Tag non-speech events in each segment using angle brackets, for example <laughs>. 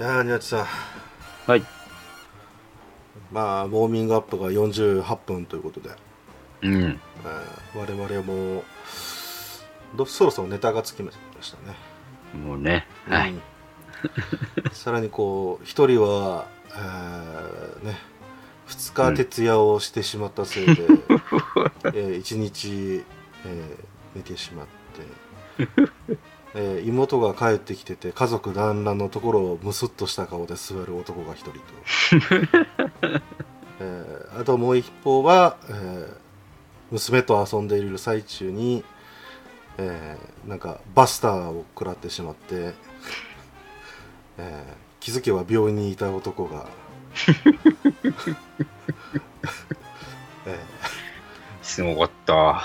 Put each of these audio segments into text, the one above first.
いやー宮地さんはい。まあウォーミングアップが48分ということで、うん。えー我々もどそろそろネタがつきましたね、もうね。はい。う <laughs> んさらにこう一人は、えーね2日徹夜をしてしまったせいで、<laughs> え1日、えー寝てしまって、<laughs> えー妹が帰ってきてて家族団らんのところをムスッとした顔で座る男が一人と、<laughs> えーあともう一方は、えー娘と遊んでいる最中に、えーなんかバスターを食らってしまって、えー気づけば病院にいた男が、<laughs> えすごかった。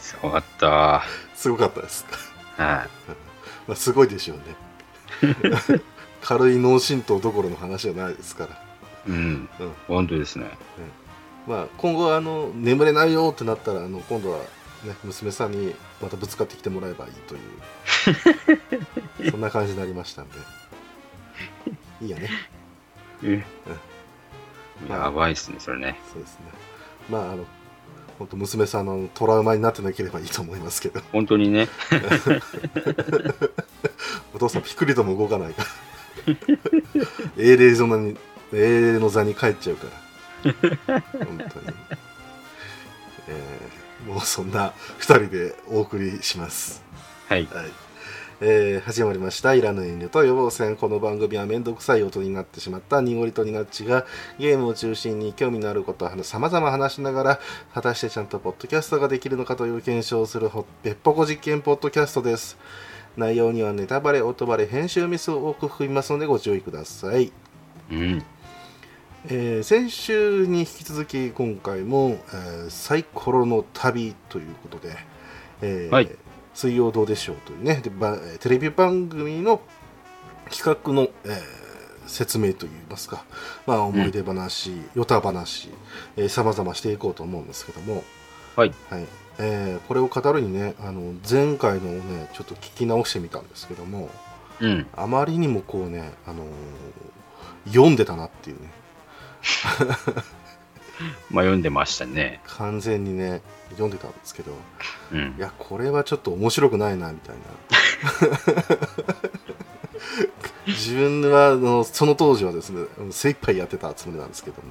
すごかった。すごかったです、い。まあ、すごいでしょうね。軽い脳震盪どころの話じゃないですから、うん。うん。本当ですね。まあ、今後あの眠れないよってなったらあの今度は、ね、娘さんにまたぶつかってきてもらえばいいという <laughs> そんな感じになりましたんで。いいやね。えまあやばいっすね、それね。そうですね。まああの本当娘さんのトラウマになってなければいいと思いますけど。本当にね。<laughs> お父さんピクリとも動かないから。英霊の座に英霊の座に帰っちゃうから。本当に、えーもうそんな2人でお送りします。はい。はいえー始まりました「いらぬ遠慮と予防線」この番組は面倒くさい音になってしまった濁りとニナッチがゲームを中心に興味のあることをさまざま話しながら果たしてちゃんとポッドキャストができるのかという検証をするほ別ぽこ実験ポッドキャストです。内容にはネタバレ音バレ編集ミスを多く含みますのでご注意ください。うん。えー先週に引き続き今回も、えーサイコロの旅ということで、えーはい水曜どうでしょうというね。テレビ番組の企画の、えー説明といいますか、まあ、思い出話、ヨタ話さまざましていこうと思うんですけども、はい。はい。えーこれを語るにねあの前回のをねちょっと聞き直してみたんですけども。うん。あまりにもこうね、あのー読んでたなっていうね <laughs> まあ読んでましたね。完全にね読んでたんですけどうんい。やこれはちょっと面白くないなみたいな自分はあのその当時はですね精一杯やってたつもりなんですけども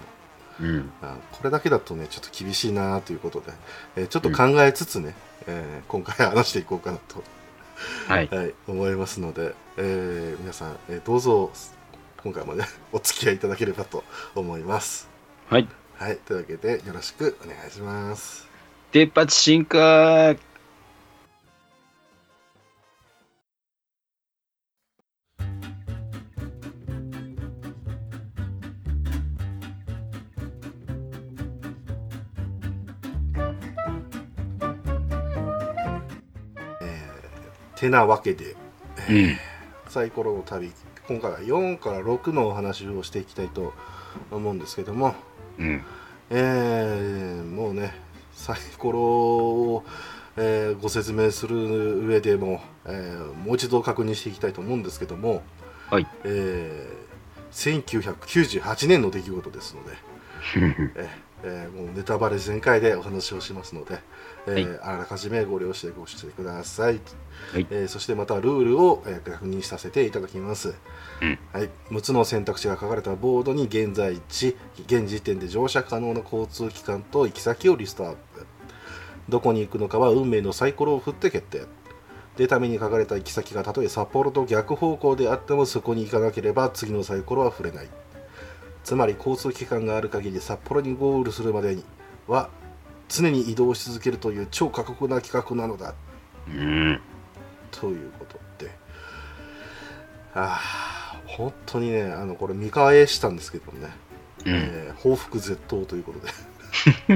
うん。あこれだけだとねちょっと厳しいなということで、えーちょっと考えつつね、えー今回話していこうかなと、はい。はい、思いますので、えー皆さん、えーどうぞ今回もねお付き合いいただければと思いますはい。はいというわけでよろしくお願いします出発進化てなわけでうん。サイコロの旅今回は4から6のお話をしていきたいと思うんですけども、うん。えーもうねサイコロを、えーご説明する上でも、えーもう一度確認していきたいと思うんですけども、はい。えー1998年の出来事ですので、<laughs> えーえーもうネタバレ全開でお話をしますので、えーあらかじめご了承ごしてください、はい。えーそしてまたルールを、えー確認させていただきます、うん。はい、6つの選択肢が書かれたボードに現在地現時点で乗車可能な交通機関と行き先をリストアップ。どこに行くのかは運命のサイコロを振って決定。出た目に書かれた行き先がたとえ札幌と逆方向であってもそこに行かなければ次のサイコロは振れない。つまり交通機関がある限り札幌にゴールするまでには常に移動し続けるという超過酷な企画なのだ。うん。ということで。ああ本当にねあのこれ見返したんですけどもね、うん。えー報復絶倒ということで。<laughs>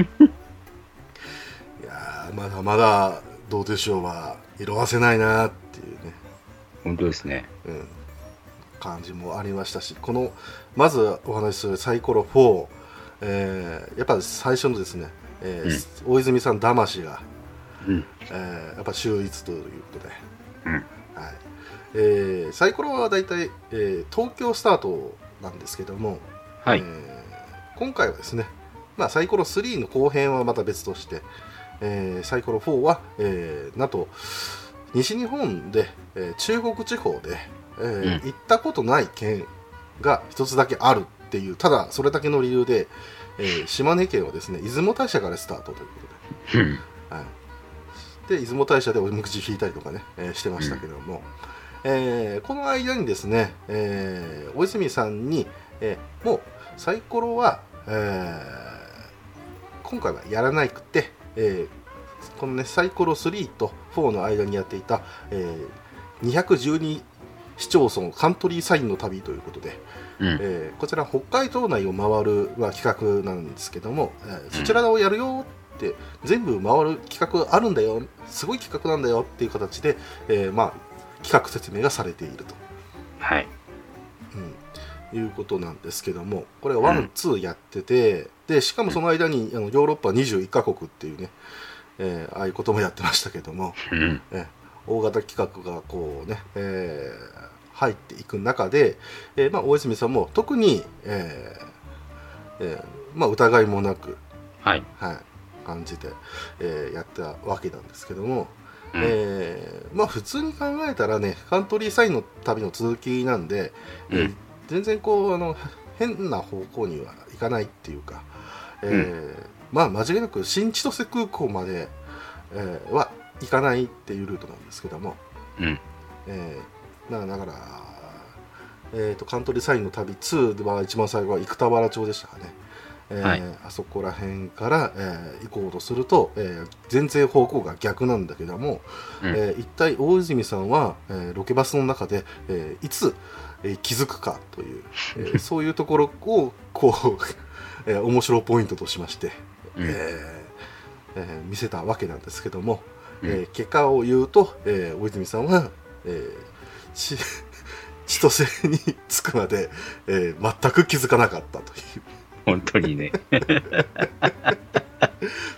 いやーまだまだどうでしょうは色あせないなっていうね、本当ですね。うん、感じもありましたしこのまずお話しするサイコロ4、えーやっぱ最初のですね、えー大泉さん魂が、うん。えーやっぱ秀逸ということで、うん。はいえーサイコロはだいたい、えー東京スタートなんですけども、はいえ。ー今回はですね、まあ、サイコロ3の後編はまた別として、えーサイコロ4は、えーなんと西日本で、えー中国地方で、えーうん行ったことない県が一つだけあるっていうただそれだけの理由で、えー島根県はですね出雲大社からスタートということで。うん。はい、で出雲大社でおみくじ引いたりとかね、えーしてましたけども、えーこの間にですね、えー大泉さんに、えーもうサイコロは、えー今回はやらなくて、えーこのねサイコロ3と4の間にやっていた、えー212市町村カントリーサインの旅ということで、うん。えーこちら北海道内を回る、まあ、企画なんですけども、えーそちらをやるよって全部回る企画あるんだよすごい企画なんだよっていう形で、えーまあ、企画説明がされていると、はい。うん、いうことなんですけどもこれはワン、ツーやっててでしかもその間にあのヨーロッパ21カ国っていうね、えーああいうこともやってましたけども、うん。え大型企画がこうね、えー入っていく中で、えーまあ、大泉さんも特に、えーえーまあ、疑いもなく、はい。はい、感じで、えーやったわけなんですけども、うんえーまあ、普通に考えたらねカントリーサインの旅の続きなんで、えーうん全然こうあの変な方向にはいかないっていうか、えーまあ間違いなく新千歳空港まで、えーは行かないっていうルートなんですけども、うん。えーだからだから、えー、とカントリーサインの旅2では一番最後は生田原町でしたかね、えーはい。あそこら辺から、えー行こうとすると、えー全然方向が逆なんだけども、うん。えー一体大泉さんは、えーロケバスの中で、えーいつ、えー気づくかという、えー <laughs> そういうところをこう、<laughs> えー面白ポイントとしまして、うん。えーえー見せたわけなんですけども、うん。えー結果を言うと、えー大泉さんは、えーち <laughs> 千歳に着くまで、えー全く気づかなかったという本当にね。<laughs>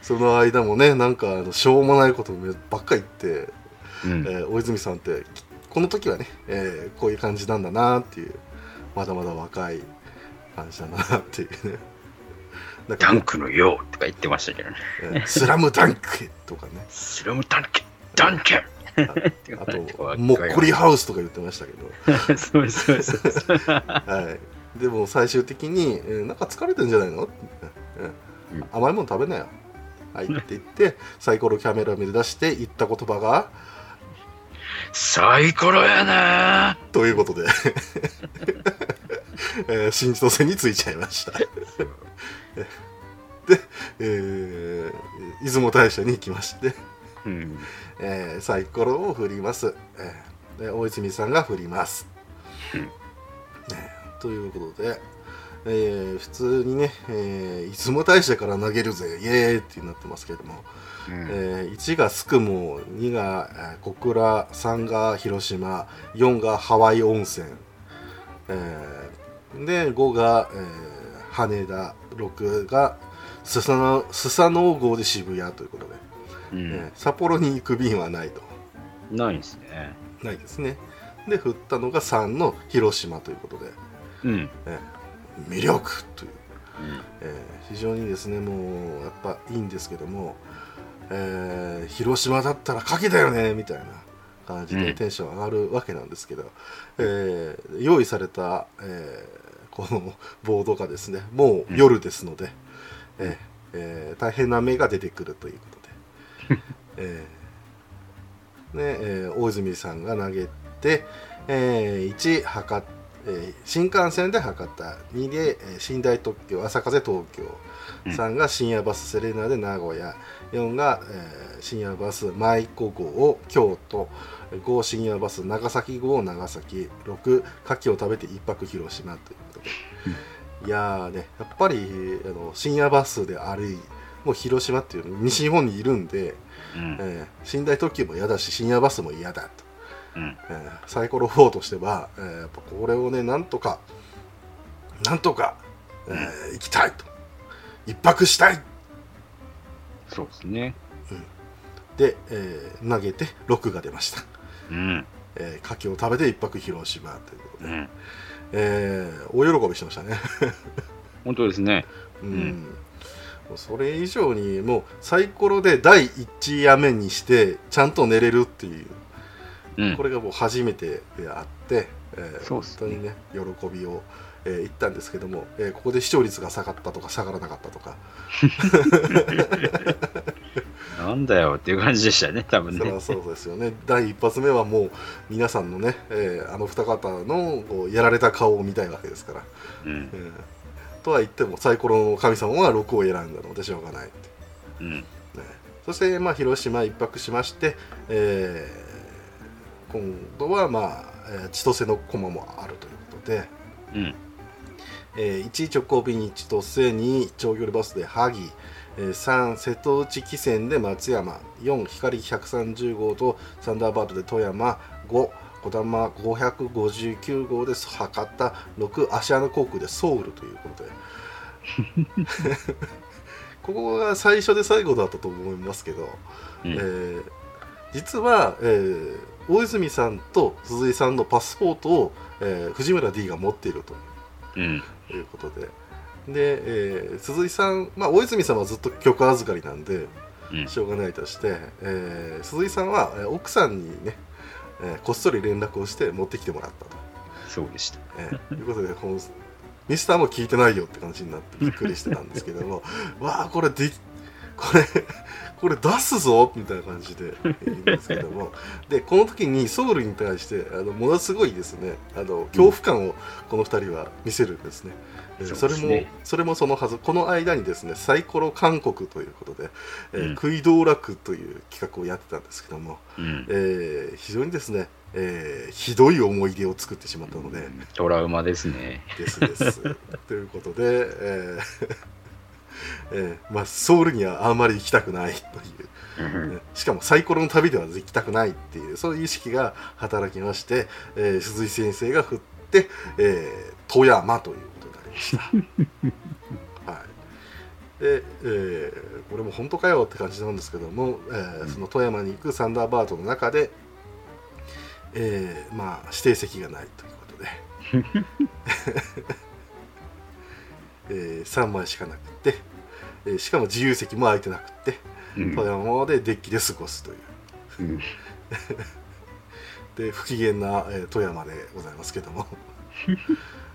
その間もねなんかあのしょうもないことばっか言って、うん。えー大泉さんってきこの時はね、えーこういう感じなんだなっていうまだまだ若い感じだなっていうね <laughs> なんかダンクのようとか言ってましたけどね。えースラムダンクとかねスラムダンクダンクあともっこりハウスとか言ってましたけど。<laughs> そうそうそうそう。はい、でも最終的に、えーなんか疲れてんじゃないの、うんうん。甘いもの食べなよ。はい。って言って、サイコロキャメラ目指して言った言葉が、サイコロやな。ということで、<laughs> えー新千歳に着いちゃいました。<laughs> で、えー出雲大社に行きまして、うん。えーサイコロを振ります、えーで大泉さんが振ります、うん。ねということで、えー普通にね、えー出雲大社から投げるぜイエーイってなってますけども、うん。えー1がスクモ2がえー小倉3が広島4がハワイ温泉、えーで5が、えー羽田6がスサノスサノオ号で渋谷ということで、うん。えー札幌に行く便はないと。ないですね。ないですね。で振ったのが3の広島ということで、うん。えー魅力という、えー非常にですねもうやっぱいいんですけども、えー広島だったら牡蠣だよねみたいな感じうん。でテンション上がるわけなんですけど、えー用意された、えーこのボードがですねもう夜ですので、えーえー大変な目が出てくるというえー。ねえー大泉さんが投げて、えー1博多えー新幹線で博多2で、えー寝台特急朝風東京うん3が深夜バスセレナで名古屋。4が、えー深夜バス舞子号京都。5深夜バス長崎号長崎。6牡蠣を食べて一泊広島ということで、いやーねやっぱりあの深夜バスで歩いもう広島っていう西日本にいるんで、うん。えー寝台特急も嫌だし深夜バスも嫌だと。うん。えーサイコロ4としては、えーやっぱこれをねなんとかなんとか、えー行きたいと一泊したいそうですね。で、えー投げて6が出ました、うん。えー、牡蠣を食べて一泊広島ということで、うん。えー大喜びしてましたね。<laughs> 本当ですね。うんうそれ以上にもうサイコロで第1夜目にしてちゃんと寝れるっていううんこ。れがもう初めてであって、えーね本当にね喜びを、えー言ったんですけども、えーここで視聴率が下がったとか下がらなかったとか、なんだよっていう感じでしたね、多分ねそ。そうですよね第一発目はもう皆さんのね、えーあの二方のこうやられた顔を見たいわけですから、うん。うんとは言ってもサイコロの神様は6を選んだのでしょうがないって。うん。ね。そして、まあ、広島一泊しまして、えー今度は、まあ、えー千歳の駒もあるということで、うん。えー1直行便千歳2長距離バスで萩、えー3瀬戸内汽船で松山。4光130号とサンダーバードで富山。5小玉559号で博多6芦屋航空でソウルということで <laughs> ここが最初で最後だったと思いますけど、うんえー実は、えー大泉さんと鈴井さんのパスポートを、えー藤村 D が持っているとうん。いうことで。で、えー鈴井さん、まあ、大泉さんはずっと曲預かりなんでうん。しょうがないとして、えー鈴井さんはえー奥さんにね、えーこっそり連絡をして持ってきてもらったと、そうでした。えーいうことでこのミスターも聞いてないよって感じになってびっくりしてたんですけども <laughs> わあこれできこれこれ出すぞみたいな感じで言うんですけどもでこの時にソウルに対してあのものすごいですねあの恐怖感をこの2人は見せるんですね。えーそれもそれもそのはずこの間にですねサイコロ韓国ということで、えーうん食い道楽という企画をやってたんですけども、うん。えー非常にですね、えーひどい思い出を作ってしまったので、トラウマですね。ですです。<laughs> ということで、えー <laughs> えーまあ、ソウルにはあんまり行きたくないといううん。しかもサイコロの旅では行きたくないっていうそういう意識が働きまして、えー鈴井先生が振って、えー富山というました。<laughs> はい。でえーこれも本当かよって感じなんですけども、えーその富山に行くサンダーバードの中で、えーまあ、指定席がないということで、<laughs> えー3枚しかなくて、えーしかも自由席も空いてなくてうん。富山でデッキで過ごすという。うん。<laughs> で不機嫌な、えー富山でございますけども、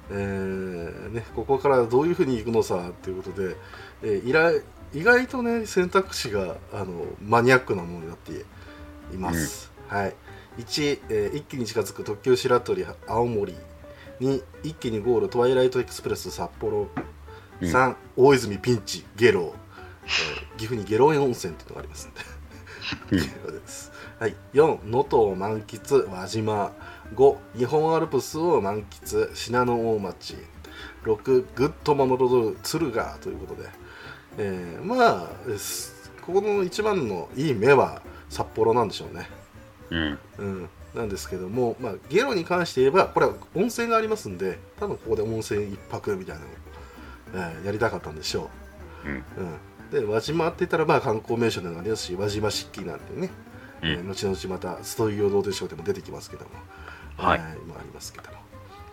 えーね、ここからどういうふうに行くのさっていうことで、えー意外とね選択肢があのマニアックなものになっています、はい。1、えー一気に近づく特急白鳥青森2一気にゴールトワイライトエクスプレス札幌。うん。3大泉ピンチゲロ、えー岐阜にゲロ温泉っていうのがありますんで。うん。<laughs> ゲロです。はい、4能登を満喫輪島5日本アルプスを満喫信濃大町。6グッドマノロドル敦賀ということで、えーまあすここの一番のいい目は札幌なんでしょうね、うん。うん、なんですけども、まあ、ゲロに関して言えばこれは温泉がありますんで多分ここで温泉一泊みたいなのを、えーやりたかったんでしょう。ん。う、うん、で輪島って言ったらまあ観光名所でもありますし輪島漆器なんてね。うんえー後々またストイオロードショーでも出てきますけども、はい。えー今ありますけども、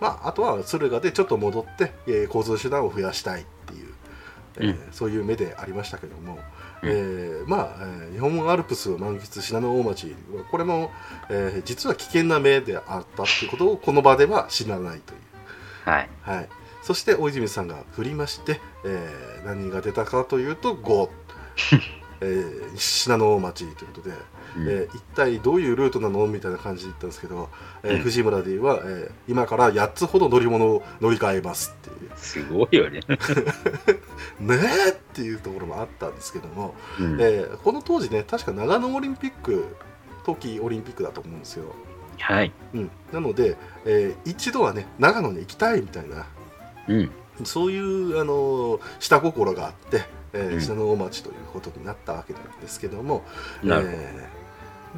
まあ、あとは敦賀でちょっと戻って、えー交通手段を増やしたいっていう、えーそういう目でありましたけども、うん。えーまあ、えー日本アルプスを満喫信濃大町これも、えー実は危険な目であったっていうことをこの場では知らないという。はい。はい、そして大泉さんが振りまして、えー何が出たかというと5、<laughs> えー、信濃大町ということで、うんえー一体どういうルートなのみたいな感じで言ったんですけど、えーうん藤村 D は、えー今から8つほど乗り物を乗り換えますっていうすごいよね。<laughs> ねえっていうところもあったんですけども、うんえーこの当時ね確か長野オリンピック冬季オリンピックだと思うんですよ、はい。うん、なので、えー一度はね長野に行きたいみたいなうん。そういう、あの下心があって、えーうん信濃大町ということになったわけなんですけども、なるほど。えー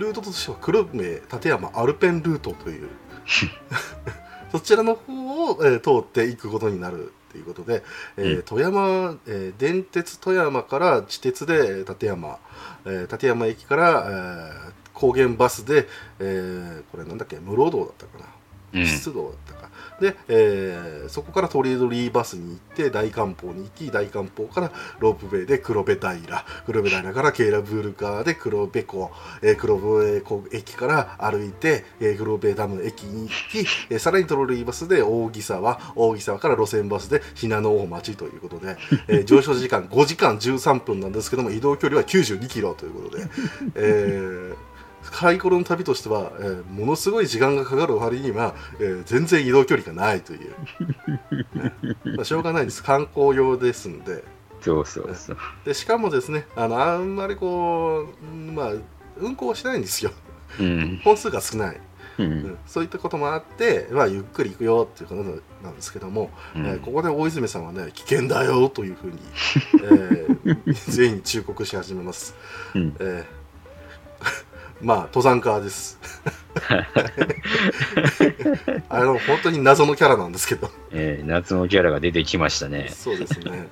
ルートとしては黒目立山アルペンルートという <laughs> そちらの方を、えー通っていくことになるということで、えーうん富山、えー電鉄富山から地鉄で立山、えー立山駅から、えー高原バスで、えーこれなんだっけ室堂だったかなうん。湿度で、えーそこからトリドリーバスに行って大漢方に行き大漢方からロープウェイで黒部平黒部平からケーラブルカーで黒部湖、えー黒部湖駅から歩いて、えー黒部ダム駅に行き、えーさらにトロリーバスで大木沢大木沢から路線バスで信濃大町ということで、えー <laughs> 上昇時間5時間13分なんですけども移動距離は92キロということで、えーサイコロの旅としては、えーものすごい時間がかかる割には、えー全然移動距離がないという、ね <laughs> まあ、しょうがないです観光用ですんでそうそうそう。でしかもですねあのあんまりこううんまあ運行はしないんですようん。本数が少ない、う。うんんそういったこともあって、まあ、ゆっくり行くよっていうことなんですけども、うえーんここで大泉さんはね危険だよというふうに、えー <laughs> 全員に忠告し始めますうん。えーまあ登山家ですあの本当に謎のキャラなんですけどえー夏のキャラが出てきましたね。そうですね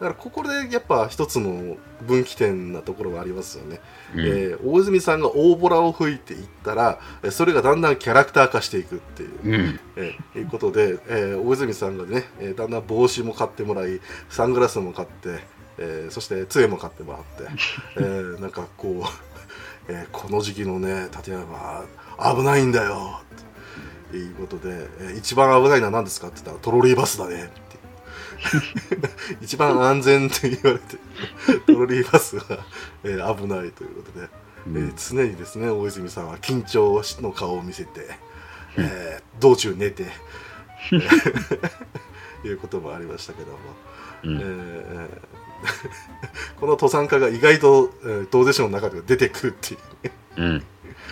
だからここでやっぱ一つの分岐点なところがありますよね、うん。えー大泉さんが大ボラを吹いていったらえーそれがだんだんキャラクター化していくっていううん。えーいうことで、えー大泉さんがね、えーだんだん帽子も買ってもらいサングラスも買って、えーそして杖も買ってもらって、えーなんかこう、えーこの時期のね立山は危ないんだよ。ということで、えー一番危ないのは何ですかって言ったらトロリーバスだね。って。<laughs> 一番安全って言われてトロリーバスが、えー危ないということで。えー常にですね大泉さんは緊張の顔を見せて、えー道中寝て <laughs> <laughs> いうこともありましたけども、うん。えー <laughs> この登山家が意外と、えー、同弟子の中では出てくるっていうね、うん。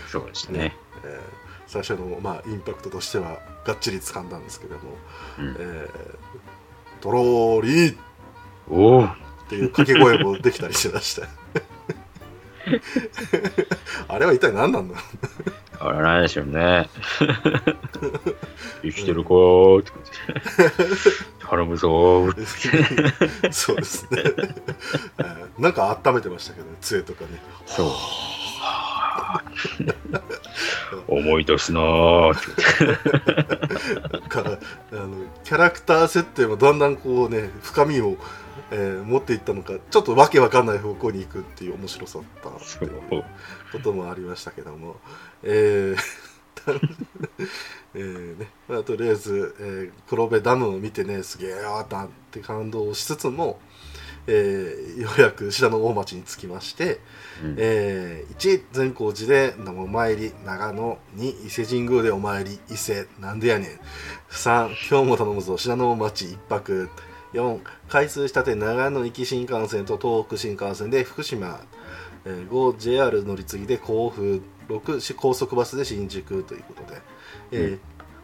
そうですね。えー最初の、まあ、インパクトとしてはがっちり掴んだんですけどもうん「えートローリー!」っおお。ていう掛け声もできたりしました <laughs> あれは一体何なんだ？ろうあら、なんでしょうね。<laughs> 生きてるかーって頼むぞー。<laughs> そうですね。えーなんか温めてましたけどね、杖とかね。そう。思い出すなーからあのキャラクター設定もだんだんこうね深みを、えー持っていったのかちょっとわけわかんない方向に行くっていう面白さだったっていうこともありましたけども、えー <laughs> えーね。まあ、とりあえず、えー黒部ダムを見てねすげえよーなって感動しつつも、えーようやく信濃大町に着きまして、うん。えー、1善光寺でお参り長野2伊勢神宮でお参り伊勢なんでやねん。3今日も頼むぞ。信濃町一泊4開通したて長野行き新幹線と東北新幹線で福島、えー、5JR 乗り継ぎで甲府6高速バスで新宿ということで、えー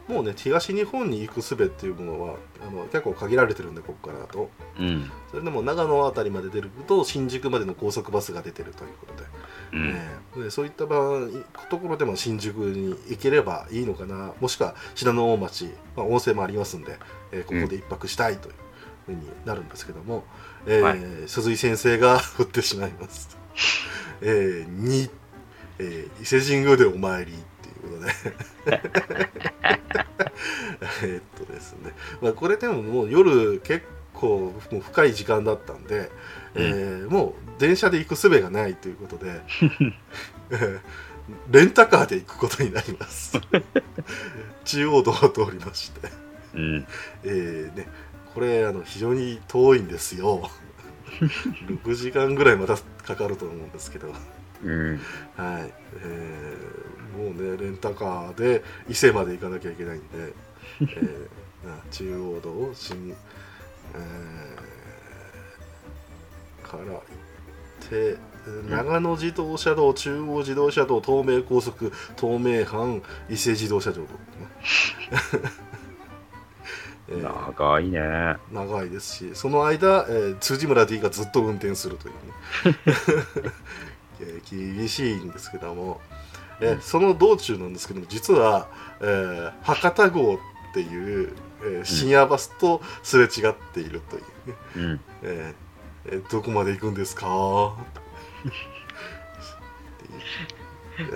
もうね東日本に行く術っていうものはあの結構限られてるんでここからだと。うん。それでも長野あたりまで出ると新宿までの高速バスが出てるということで。うん。ええでそういった場合ところでも新宿に行ければいいのかな。もしくは信濃大町、まあ、温泉もありますんで、えーここで一泊したいというふうになるんですけども、えーはい。鈴井先生が <laughs> 振ってしまいます。えー、2、えー伊勢神宮でお参りっていうことで。<laughs> えーっとですね、まあ、これでももう夜結構もう深い時間だったんで、えーもう電車で行く術がないということで、え <laughs> ーレンタカーで行くことになります。中央道を通りまして、うん。えーね、これあの非常に遠いんですよ。6時間ぐらいまたかかると思うんですけど。うん。はい、えーもうねレンタカーで伊勢まで行かなきゃいけないんで、えー <laughs> な中央道新、えーから行って長野自動車道中央自動車道東名高速東名阪伊勢自動車道と、ね <laughs> えー長いね。長いですしその間、えー辻村 D がずっと運転するというね。<laughs> えー厳しいんですけども、えーその道中なんですけども実は、えー博多号っていう、えー深夜バスとすれ違っているというね、うん。えーえーどこまで行くんですか？<laughs>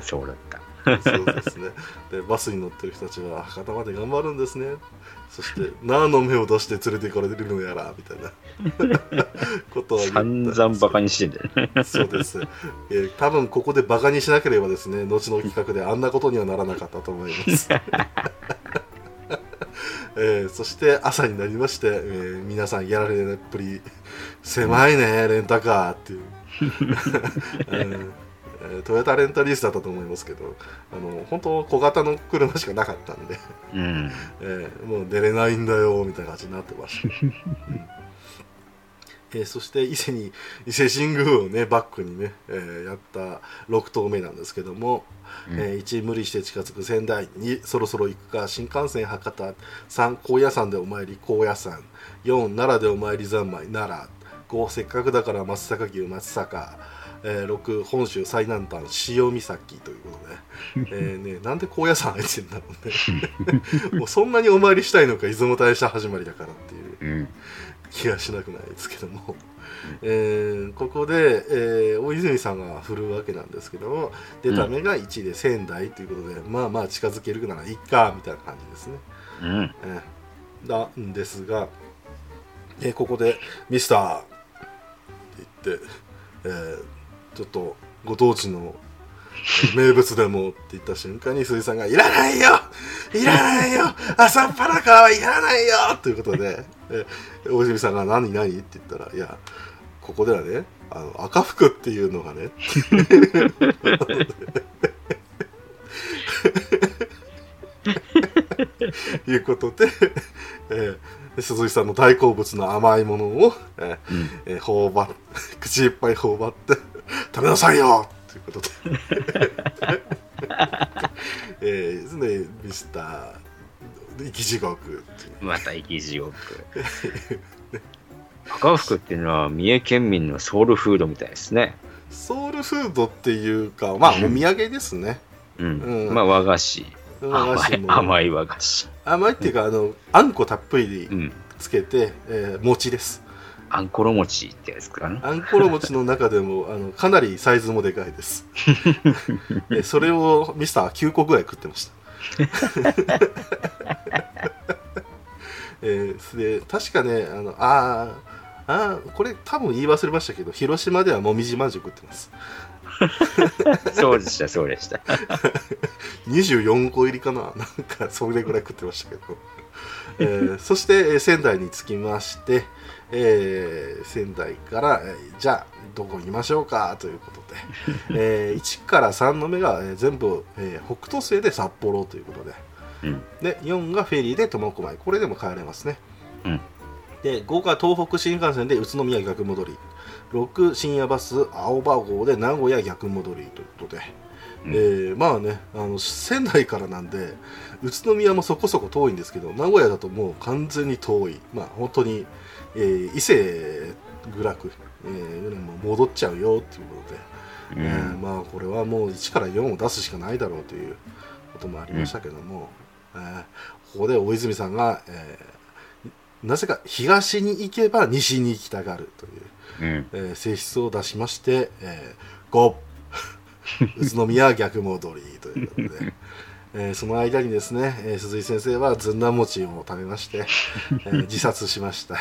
そうだった。そうですね。でバスに乗ってる人たちは博多まで頑張るんですね。そして何の目を出して連れて行かれてるのやらみたいな。<laughs> ことを言った。散々バカにしてんだよね。そうです、えー多分ここでバカにしなければですね後の企画であんなことにはならなかったと思います。<laughs> えーそして朝になりまして、えー皆さんやられっぷり狭いねレンタカーっていう、<laughs> うん。えートヨタレンタリースだったと思いますけどあの本当小型の車しかなかったんで、うん。<laughs> えーもう出れないんだよみたいな感じになってました、<laughs> うん。えーそして伊勢に伊勢神宮をねバックにね、えーやった6頭目なんですけども、うん。えー1無理して近づく仙台2そろそろ行くか新幹線博多3高野山でお参り高野山。4奈良でお参り三昧奈良。5せっかくだから松阪牛松阪えー、6本州最南端潮岬ということで、<laughs> えーね、なんで高野山入ってんだろうね。<laughs> もうそんなにお参りしたいのか出雲大社始まりだからっていう。うん。気がしなくないですけども、えーここで、えー大泉さんが振るわけなんですけども出た目が1で仙台ということで、まあまあ近づけるならいいかみたいな感じですね、うん。えーなんですが、えーここで「ミスター」って言って、えーちょっとご当地の名物でもって言った瞬間に鈴井さんが「いらないよいらないよ朝っぱらかはいらないよ!」ということで、えー大泉さんが「何何?」って言ったら「いやここではねあの赤服っていうのがねいうことで、えーで鈴井さんの大好物の甘いものを、えーうん。えー頬張っ口いっぱい頬張って食べなさいよということで、<laughs> えーですねミスター生き地獄また生き地獄。赤福っていうのは三重県民のソウルフードみたいですね。ソウルフードっていうかまあお土産ですねうん。うんまあ和菓子。和菓子も甘い和菓子。甘いっていうかあのあんこたっぷりうん。つけて、えー餅ですあんころ餅ってやつかな。あんころ餅の中でもあのかなりサイズもでかいです。<laughs> でそれをミスター9個ぐらい食ってました。えーで確かねあのあーあーこれ多分言い忘れましたけど広島ではもみじまんじゅう食ってます。そうでした、そうでした。24個入りかな。なんかそれぐらい食ってましたけど、えーそして、えー仙台に着きまして、えー仙台から、えーじゃあどこ行きましょうかということで、<laughs> えー1から3の目が、えー全部、えー北斗星で札幌ということでうん。で4がフェリーで苫小牧。これでも帰れますね、うん。で5が東北新幹線で宇都宮逆戻り。6深夜バス青葉号で名古屋逆戻りということで、うん。えーまあねあの仙台からなんで宇都宮もそこそこ遠いんですけど名古屋だともう完全に遠い。まあ本当に、えー伊勢愚楽、えーもう戻っちゃうよっていうことで、うえーん。まあこれはもう1から4を出すしかないだろうということもありましたけども、えーここで大泉さんが、えーなぜか東に行けば西に行きたがるという、うん。えー性質を出しまして、えー、5 <laughs> 宇都宮逆戻りということで。えーその間にですね、えー鈴井先生はずんだ餅を食べまして、えー自殺しました、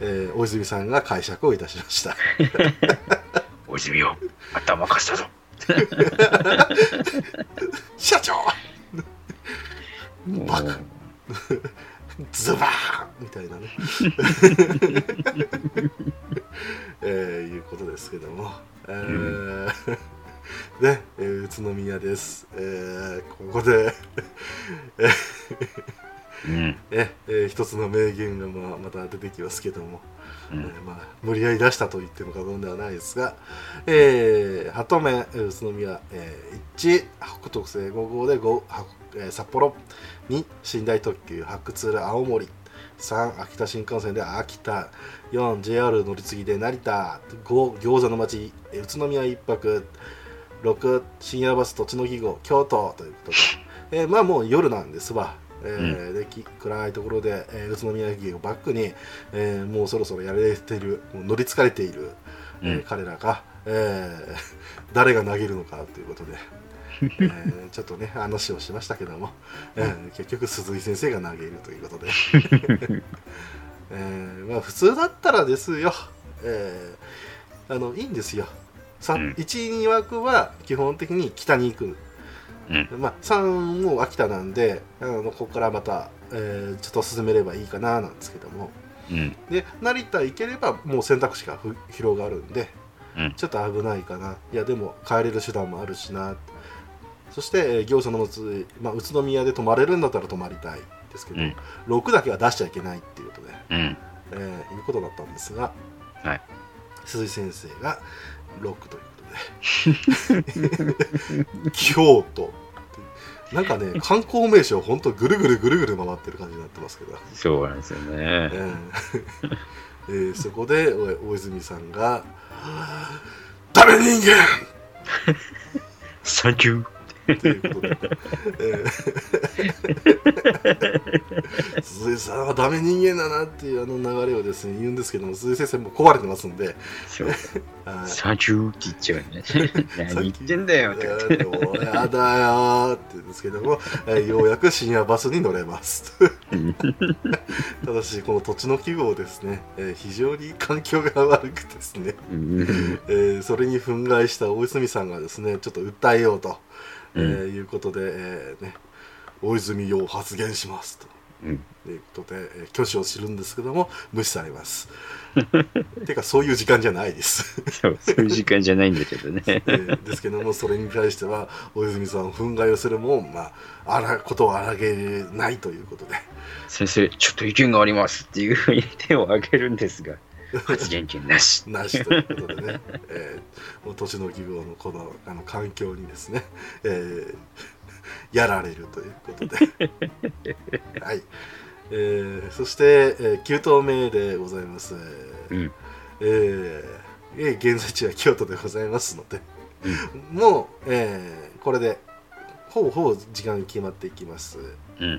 えー大泉さんが解釈をいたしました。おじみよ、頭貸したぞ。<laughs> 社長。バカ。ズバーンみたいなね、<laughs> えーいうことですけども、えーね、えー宇都宮です、えーここでうん。ええー一つの名言がまあまた出てきますけども、うん。えーまあ、無理やり出したと言っても過言ではないですが、えー、鳩目えー宇都宮、えー、1北東西5号で5、はえー札幌2寝台特急白鶴青森。3秋田新幹線で秋田 4JR 乗り継ぎで成田。5餃子の町えー宇都宮1泊。6深夜バス栃木号京都ということで、えーまあもう夜なんですわ、えーでき暗いところで、えー宇都宮駅をバックに、えーもうそろそろやれているもう乗り疲れている、えーうん。彼らが、えー <laughs> 誰が投げるのかということで、<laughs> えーちょっとね話をしましたけども、えー結局鈴井先生が投げるということで、<laughs> えーまあ、普通だったらですよ、えーあのいいんですよ。うん。12枠は基本的に北に行く、うん。まあ、3も秋田なんであのここからまた、えーちょっと進めればいいかななんですけども。うん。で成田行ければもう選択肢がふ広がるんで、うん。ちょっと危ないかな。いやでも帰れる手段もあるしなそして、えー業者の持つ、まあ、宇都宮で泊まれるんだったら泊まりたいですけど、うん。6だけは出しちゃいけないっていうことで、うん。えーいうことだったんですが、はい。鈴井先生が6という京都なんかね <laughs> 観光名所ほんとぐるぐるぐるぐる回ってる感じになってますけど、そうなんですよね。えーえーそこでお大泉さんが「ダメ人間!」サンキュー。ということで、えー。<laughs> 鈴井さんはダメ人間だなっていうあの流れをですね言うんですけども鈴井先生もう壊れてますんで、サンキューって言っちゃうね。何言ってんだよって。やだよーって言うんですけども、えーようやく深夜バスに乗れます。<laughs> ただしこの土地の記号ですね、えー非常に環境が悪くですね、うん。えーそれに憤慨した大泉さんがですねちょっと訴えようと、えーういうことで、えーね、大泉洋発言しますと。うん。いうことで、えー挙手を知るんですけども無視されます。<laughs> てかそういう時間じゃないです。そう、そういう時間じゃないんだけどね。<laughs> えーですけどもそれに対しては大泉さん憤慨をするもまああらことを荒げないということで。先生、ちょっと意見がありますっていうふうに手を挙げるんですが、<laughs> 発言権なし。なしということでね、えーもう都市の記号のこのあの環境にですね、えーやられるということで。<laughs> はい、えーそして、えー、9頭目でございます、うん。えーえー現在地は京都でございますので、うん。もう、えーこれでほぼほぼ時間決まっていきます。うん。は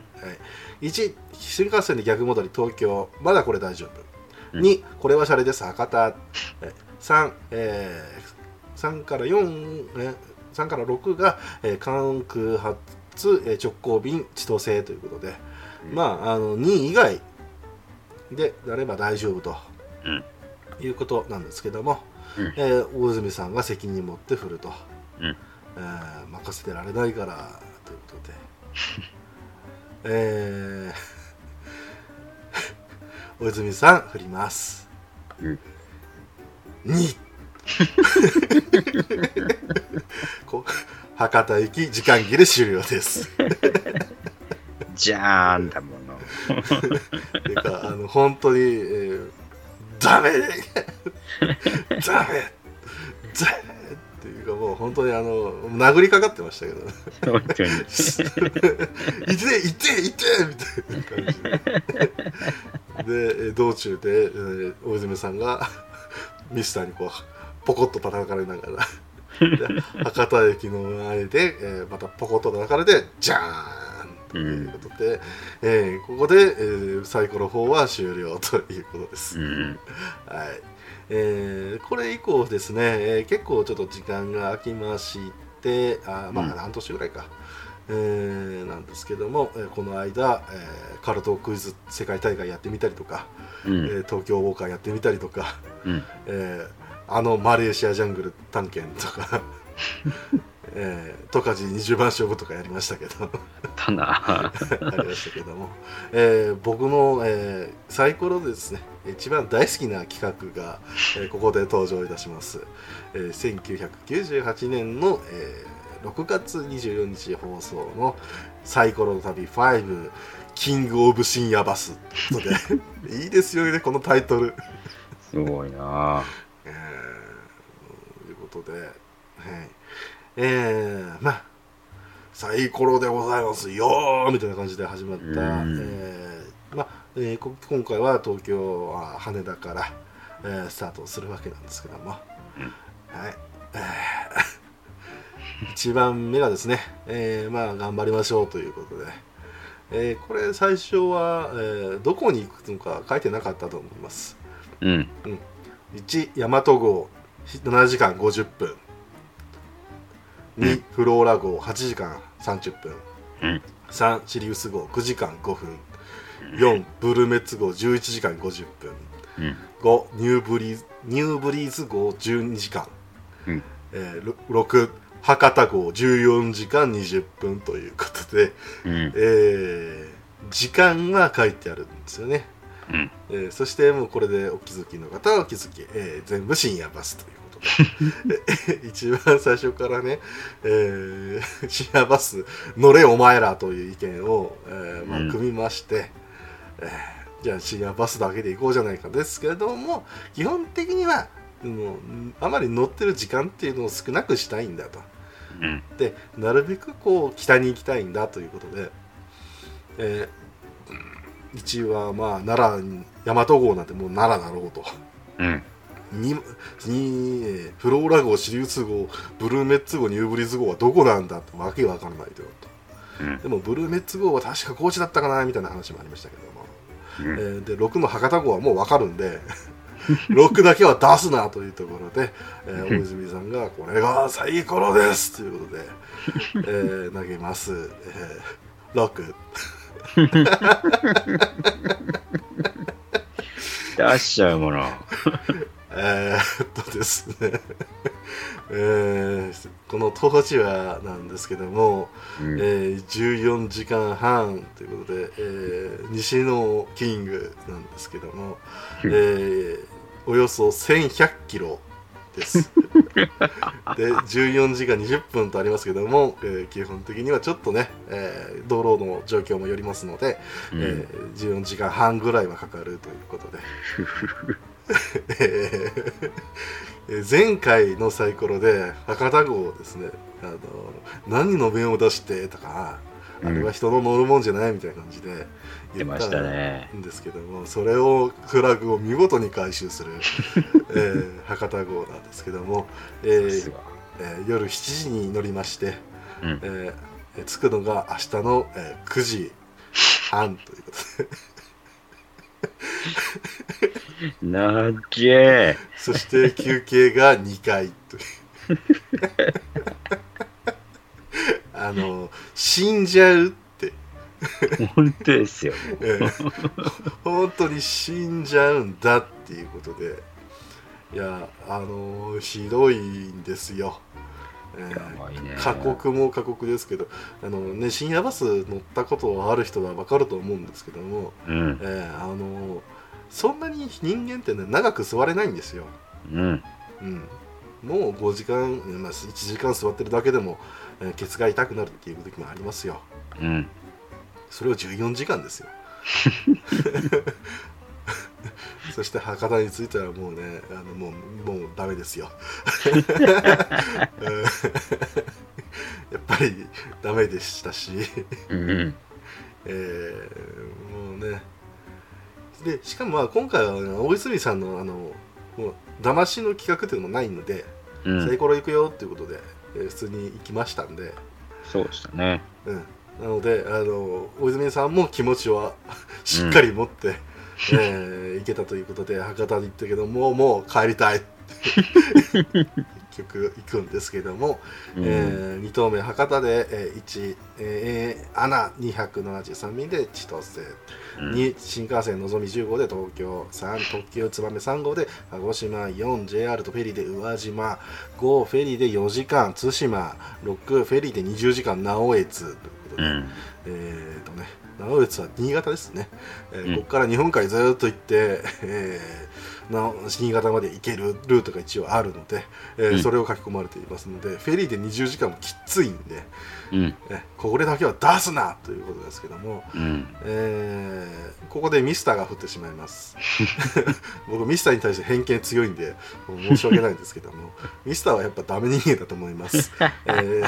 い、1新幹線で逆戻り東京。まだこれ大丈夫、うん2これはシャレです。博多。え3、えー3から4、え3から6が、えー関空発、えー直行便千歳ということで、うん。まああの2位以外であれば大丈夫と、うん。いうことなんですけども、うん。えー大泉さんが責任持って振ると、うん。えー任せてられないからということで。<laughs> えー、大泉さん振ります、うん。2 <laughs> こ博多行き時間切れ終了です。じゃーんだもの。ていうかあの本当に、えー、ダメダメダメかもう本当にあの殴りかかってましたけど本当に。<laughs> いていていてみたいな感じででえー道中で、えー大泉さんがミスターにこうポコッと叩かれながらで博多駅の前で、えーまたポコッと叩かれてジャーンということで、えーここで、えーサイコロ4は終了ということです。うん。はいえーこれ以降ですね、えー結構ちょっと時間が空きましてあーまあうん半年ぐらいか、えーなんですけども、えーこの間、えーカルトクイズ世界大会やってみたりとか、えうん。ー東京ウォーカーやってみたりとか、うん。えーあのマレーシアジャングル探検とか、えー、十勝20番勝負とかやりましたけどたな。ありましたけども、えー僕の、えーサイコロでですね一番大好きな企画が、えーここで登場いたします、えー1998年の、えー6月24日放送のサイコロの旅5キングオブ深夜バスとで <laughs> いいですよねこのタイトルすごいな。えーということで、はい、えー、まあサイコロでございますよーみたいな感じで始まった、うん。えーまあえーこ今回は東京あ羽田から、えースタートするわけなんですけども、うん。はい。えー <laughs> 一番目がですね、えーまあ頑張りましょうということで、えーこれ最初は、えーどこに行くのか書いてなかったと思います。うん。1大和号。7時間50分2フローラ号8時間30分うん。3シリウス号9時間5分4ブルーメッツ号11時間50分うん。5ニューブリーズニューブリーズ号12時間、うん。えー、6博多号14時間20分ということで、うん。えー時間が書いてあるんですよね、うん。えーそしてもうこれでお気づきの方はお気づき、えー全部深夜バスということ <laughs> 一番最初からね、えー深夜バス乗れお前らという意見を、えーまあうん。組みまして、えーじゃあ深夜バスだけで行こうじゃないかですけれども基本的にはもうあまり乗ってる時間っていうのを少なくしたいんだと。うん。でなるべくこう北に行きたいんだということで、えー一はまあ奈良に大和号なんてもう奈良だろうと。うんフローラ号シリウス号ブルーメッツ号ニューブリーズ号はどこなんだってわけわからないと。うん。でもブルーメッツ号は確か高知だったかなみたいな話もありましたけども、うん。えーで6の博多号はもうわかるんで <laughs> 6だけは出すなというところで、えー大泉さんがこれがサイコロですということで、えー投げます、えー、6 <laughs> 出しちゃうもの。<laughs> えーっとですね、<laughs> えーこの当時はなんですけども、うん。えー14時間半ということで、えー西のキングなんですけども、えうん。ーおよそ1100キロです。<laughs> で14時間20分とありますけども、えー基本的にはちょっとね、えー道路の状況もよりますので、うん。えー14時間半ぐらいはかかるということで、え <laughs> ー <laughs> 前回のサイコロで博多号をですね。あの何の弁を出してとか、あれは人の乗るもんじゃないみたいな感じで出ましたね。んですけどもそれをフラグを見事に回収する、<laughs> えー博多号なんですけども、えーえー夜7時に乗りまして、うん。えー着くのが明日の、えー9時半ということでなっけえ。そして休憩が2回という <laughs> あの死んじゃうって、本当ですよ。えー本当に死んじゃうんだっていうことでいやあのひどいんですよ。過酷も過酷ですけどあの、ね、深夜バス乗ったことある人は分かると思うんですけども、うん。えーあのそんなに人間ってね長く座れないんですよ、うん。うん、もう5時間、まあ、1時間座ってるだけでも、えーケツが痛くなるっていう時もありますようん。それを14時間ですよ <laughs> そして博多に着いたらもうねあのもうもうダメですようん <laughs> やっぱりダメでしたしうん。えーもうねでしかもまあ今回は大泉さんのあのもう騙しの企画というのもないので、うん。サイコロ行くよっていうことで、えー普通に行きましたんで、そうでしたね。うん、なのであの大泉さんも気持ちは <laughs> しっかり持って、えー行けたということで博多に行ったけどもうもう帰りたい。<laughs> 結局行くんですけども、うん。え2投目博多で、えー1、えー、アナ273便で千歳、うん。2新幹線のぞみ10号で東京。3特急つばめ3号で鹿児島。4JR とフェリーで宇和島。5フェリーで4時間対馬。6フェリーで20時間直江津ということで、うん。えーとね直江津は新潟ですね、えーうん。ここから日本海ずーっと行って、えーな新潟まで行けるルートが一応あるので、えーうん。それを書き込まれていますのでフェリーで20時間もきついんで、うん。えこれだけは出すなということですけども、うん。えーここでミスターが降ってしまいます <laughs> 僕ミスターに対して偏見強いんで申し訳ないんですけどもミスターはやっぱダメ人間だと思います、<laughs> えー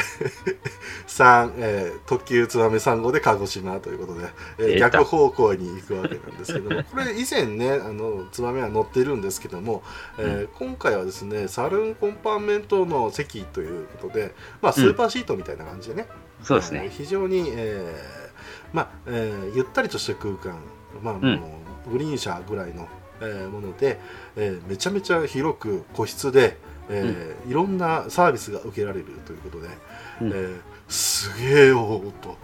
3、えー特急つばめ3号で鹿児島ということで、えー逆方向に行くわけなんですけども <laughs> これ以前ねあのつばめは乗ってるんですけども、えー今回はですねサルーンコンパートメントの席ということで、まあ、スーパーシートみたいな感じでね、えーそうですね。非常に、えーまあえーゆったりとした空間、まあうグリーン車ぐらいの、えーもので、えーめちゃめちゃ広く個室でえーいろんなサービスが受けられるということで、うん。えーすげえよーと、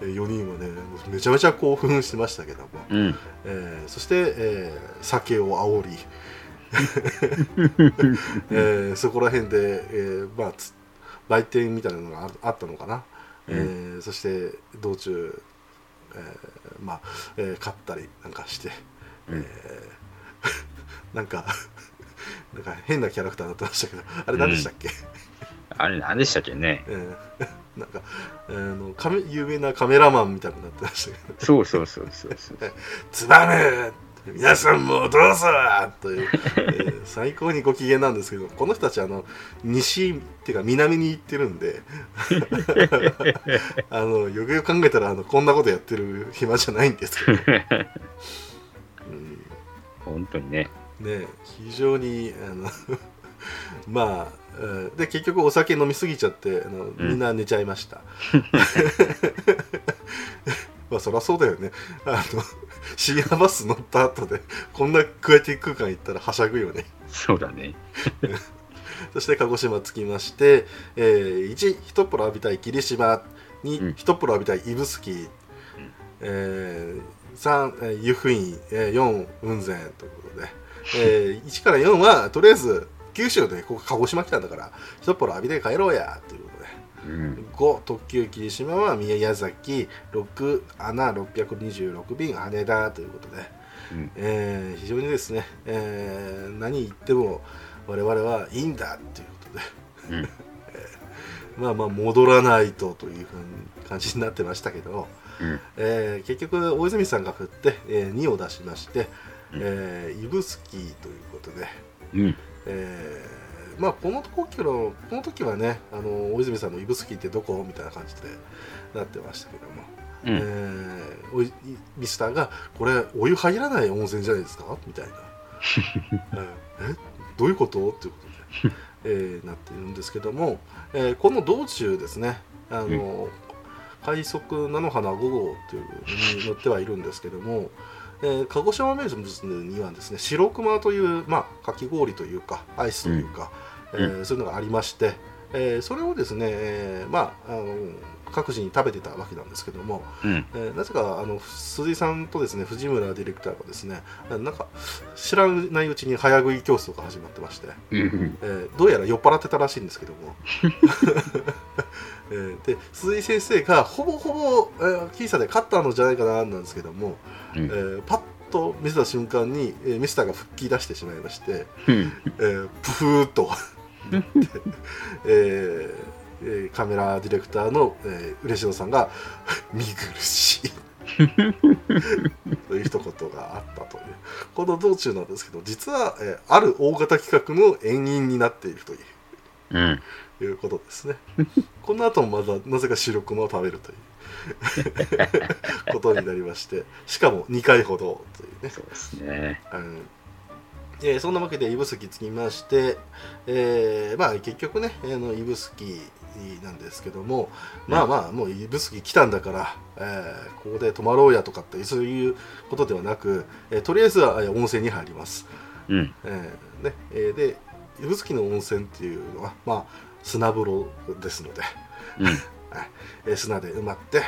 え4人はねめちゃめちゃ興奮してましたけども、うん。えーそして、えー酒を煽り、<laughs> えーそこら辺で、えーまあ、つ売店みたいなのがああったのかな、えーそして道中、えーまあえー買ったりなんかして、うん。えー <laughs> なんか <laughs> なんか変なキャラクターになってましたけどあれ何でしたっけ、あれ何でしたっけね？<laughs> えーなんか、あのカメ有名なカメラマンみたいになってましたけど。そうそうそうそうそう。つばめ皆さんもどうぞという、えー最高にご機嫌なんですけどこの人たちあの西っていうか南に行ってるんで <laughs> あのよくよく考えたらあのこんなことやってる暇じゃないんですけど、うん。本当にね。ね、非常にあの <laughs> まあえーで結局お酒飲みすぎちゃってあのん。みんな寝ちゃいました、<laughs> まあそりゃそうだよね。あの <laughs> 深夜バス乗った後でこんなクエティ空間行ったらはしゃぐよね。そうだね。<laughs> そして鹿児島着きまして、えー、1一風呂浴びたい霧島。2、うん。一風呂浴びたい指宿、えー、3、えー湯布院、えー、4雲仙ということで、えー、1から4はとりあえず九州でここ鹿児島来たんだから一風呂浴びて帰ろうやといううん。5特急霧島は宮崎6穴626便羽田ということで、うんえー非常にですね、えー何言っても我々はいいんだということでうん。<laughs> まあまあ戻らないとというふうな感じになってましたけど、うん。えー結局大泉さんが振って、えー2を出しまして、うんえー指宿ということで、うん。えーまあこの時のこの時はねあの大泉さんの指宿ってどこ？みたいな感じでなってましたけども、うん。えーミスターが「これお湯入らない温泉じゃないですか?」みたいな「<laughs> ええ？どういうこと?」っていうことで、えーなっているんですけども、えーこの道中ですねあの、快速菜の花5号というのに乗ってはいるんですけども、えー鹿児島名物にはですね白熊という、まあ、かき氷というかアイスというか、うんえーそういうのがありまして、えーそれをですね、えーまああの各自に食べてたわけなんですけども、うん。えーなぜかあの鈴井さんとですね藤村ディレクターがですねなんか知らないうちに早食い教室が始まってまして、うん。えーどうやら酔っ払ってたらしいんですけども、<laughs> えーで鈴井先生がほぼほぼ、えー、僅差で勝ったのじゃないかななんですけども、うん。えーパッと見せた瞬間に、えーミスターが吹き出してしまいまして、うん。えープフーっと。<laughs> えーえーカメラディレクターの、えー、嬉野さんが「<laughs> 見苦しい」<laughs> という一言があったという。この道中なんですけど実は、えーある大型企画の遠因になっているという。うん。いうことですね。この後もまだなぜか白熊を食べるという <laughs> ことになりましてしかも2回ほどというねそうですね。うんえーそんなわけで指宿着きまして、えーまあ結局ねあの指宿なんですけども、まあまあもう指宿来たんだから、えーここで泊まろうやとかってそういうことではなく、えーとりあえずはえー温泉に入ります、うん。えーねえーで指宿の温泉っていうのはまあ砂風呂ですので、うん。<laughs> えー砂で埋まって、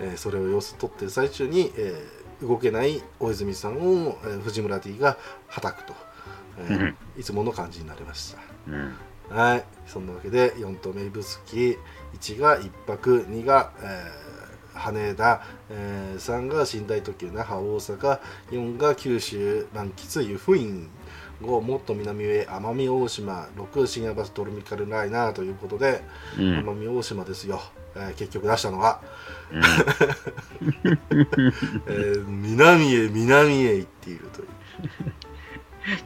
えーそれを様子撮ってる最中に、えー動けない大泉さんを、えー藤村 D がはたくと、えーいつもの感じになりましうん。たはい。そんなわけで4棟目指宿1が1泊2が、えー羽田、えー3が寝台特急那覇大阪4が九州満喫湯布院5もっと南へ奄美大島6深夜バストロミカルライナーということで、うん。奄美大島ですよ、えー結局出したのが、うん。<laughs> えー南へ南へ行っているという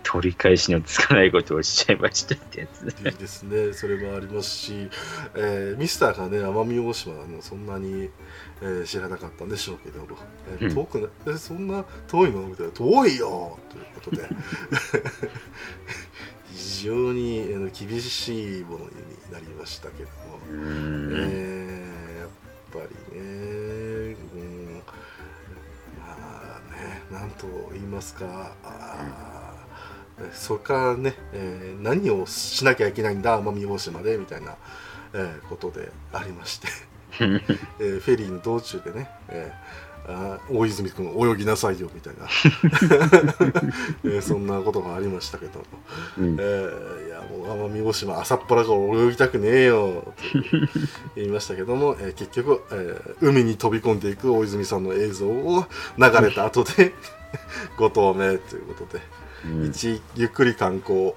取り返しのつかないことをしちゃいましたってやつ。いいですねそれもありますし、えーミスターがね奄美大島のそんなに、えー知らなかったんでしょうけども、えーうん。遠くなえそんな遠いのみたいな遠いよということで。<laughs> 非常にあの厳しいものになりましたけども、うん。えーやっぱりね、うん、まあね、なんと言いますか、あーえそれからね、えー何をしなきゃいけないんだ奄美大島でみたいな、えーことでありまして、<laughs> えーフェリーの道中でね、えーあー大泉君泳ぎなさいよみたいな、<laughs> えーそんなことがありましたけど。も、うん。えーいやもう奄美大島朝っぱらから泳ぎたくねえよと言いましたけども、えー結局、えー海に飛び込んでいく大泉さんの映像を流れた後で5投目ということで、うん。1ゆっくり観光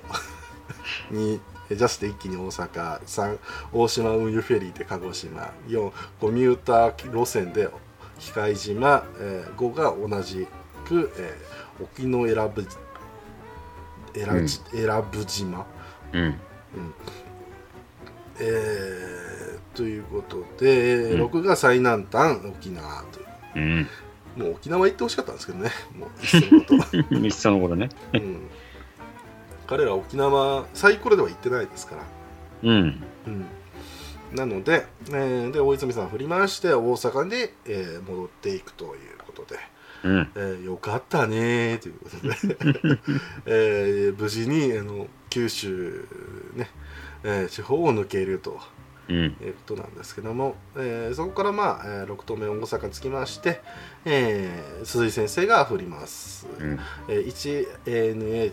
2ジャスで一気に大阪3大島運輸フェリーで鹿児島4コミューター路線で機械島、えー5が同じく、えー沖永良部選じ選ぶ島、うん。えーということで、うん。6が最南端沖縄という。うん。もう沖縄行ってほしかったんですけどね。もういっそのこと、いっそのことね。うん、彼ら沖縄サイコロでは行ってないですからうん。うんなので,、えーで大泉さん振り回して大阪で、えー戻っていくということで、うん。えーよかったねーということで、<laughs> えー無事にあの九州、ねえー地方を抜けるとうん。いうことなんですけども、えーそこから、まあえ6投目大阪につきまして、えー鈴井先生が振ります。うん。えー 1ANA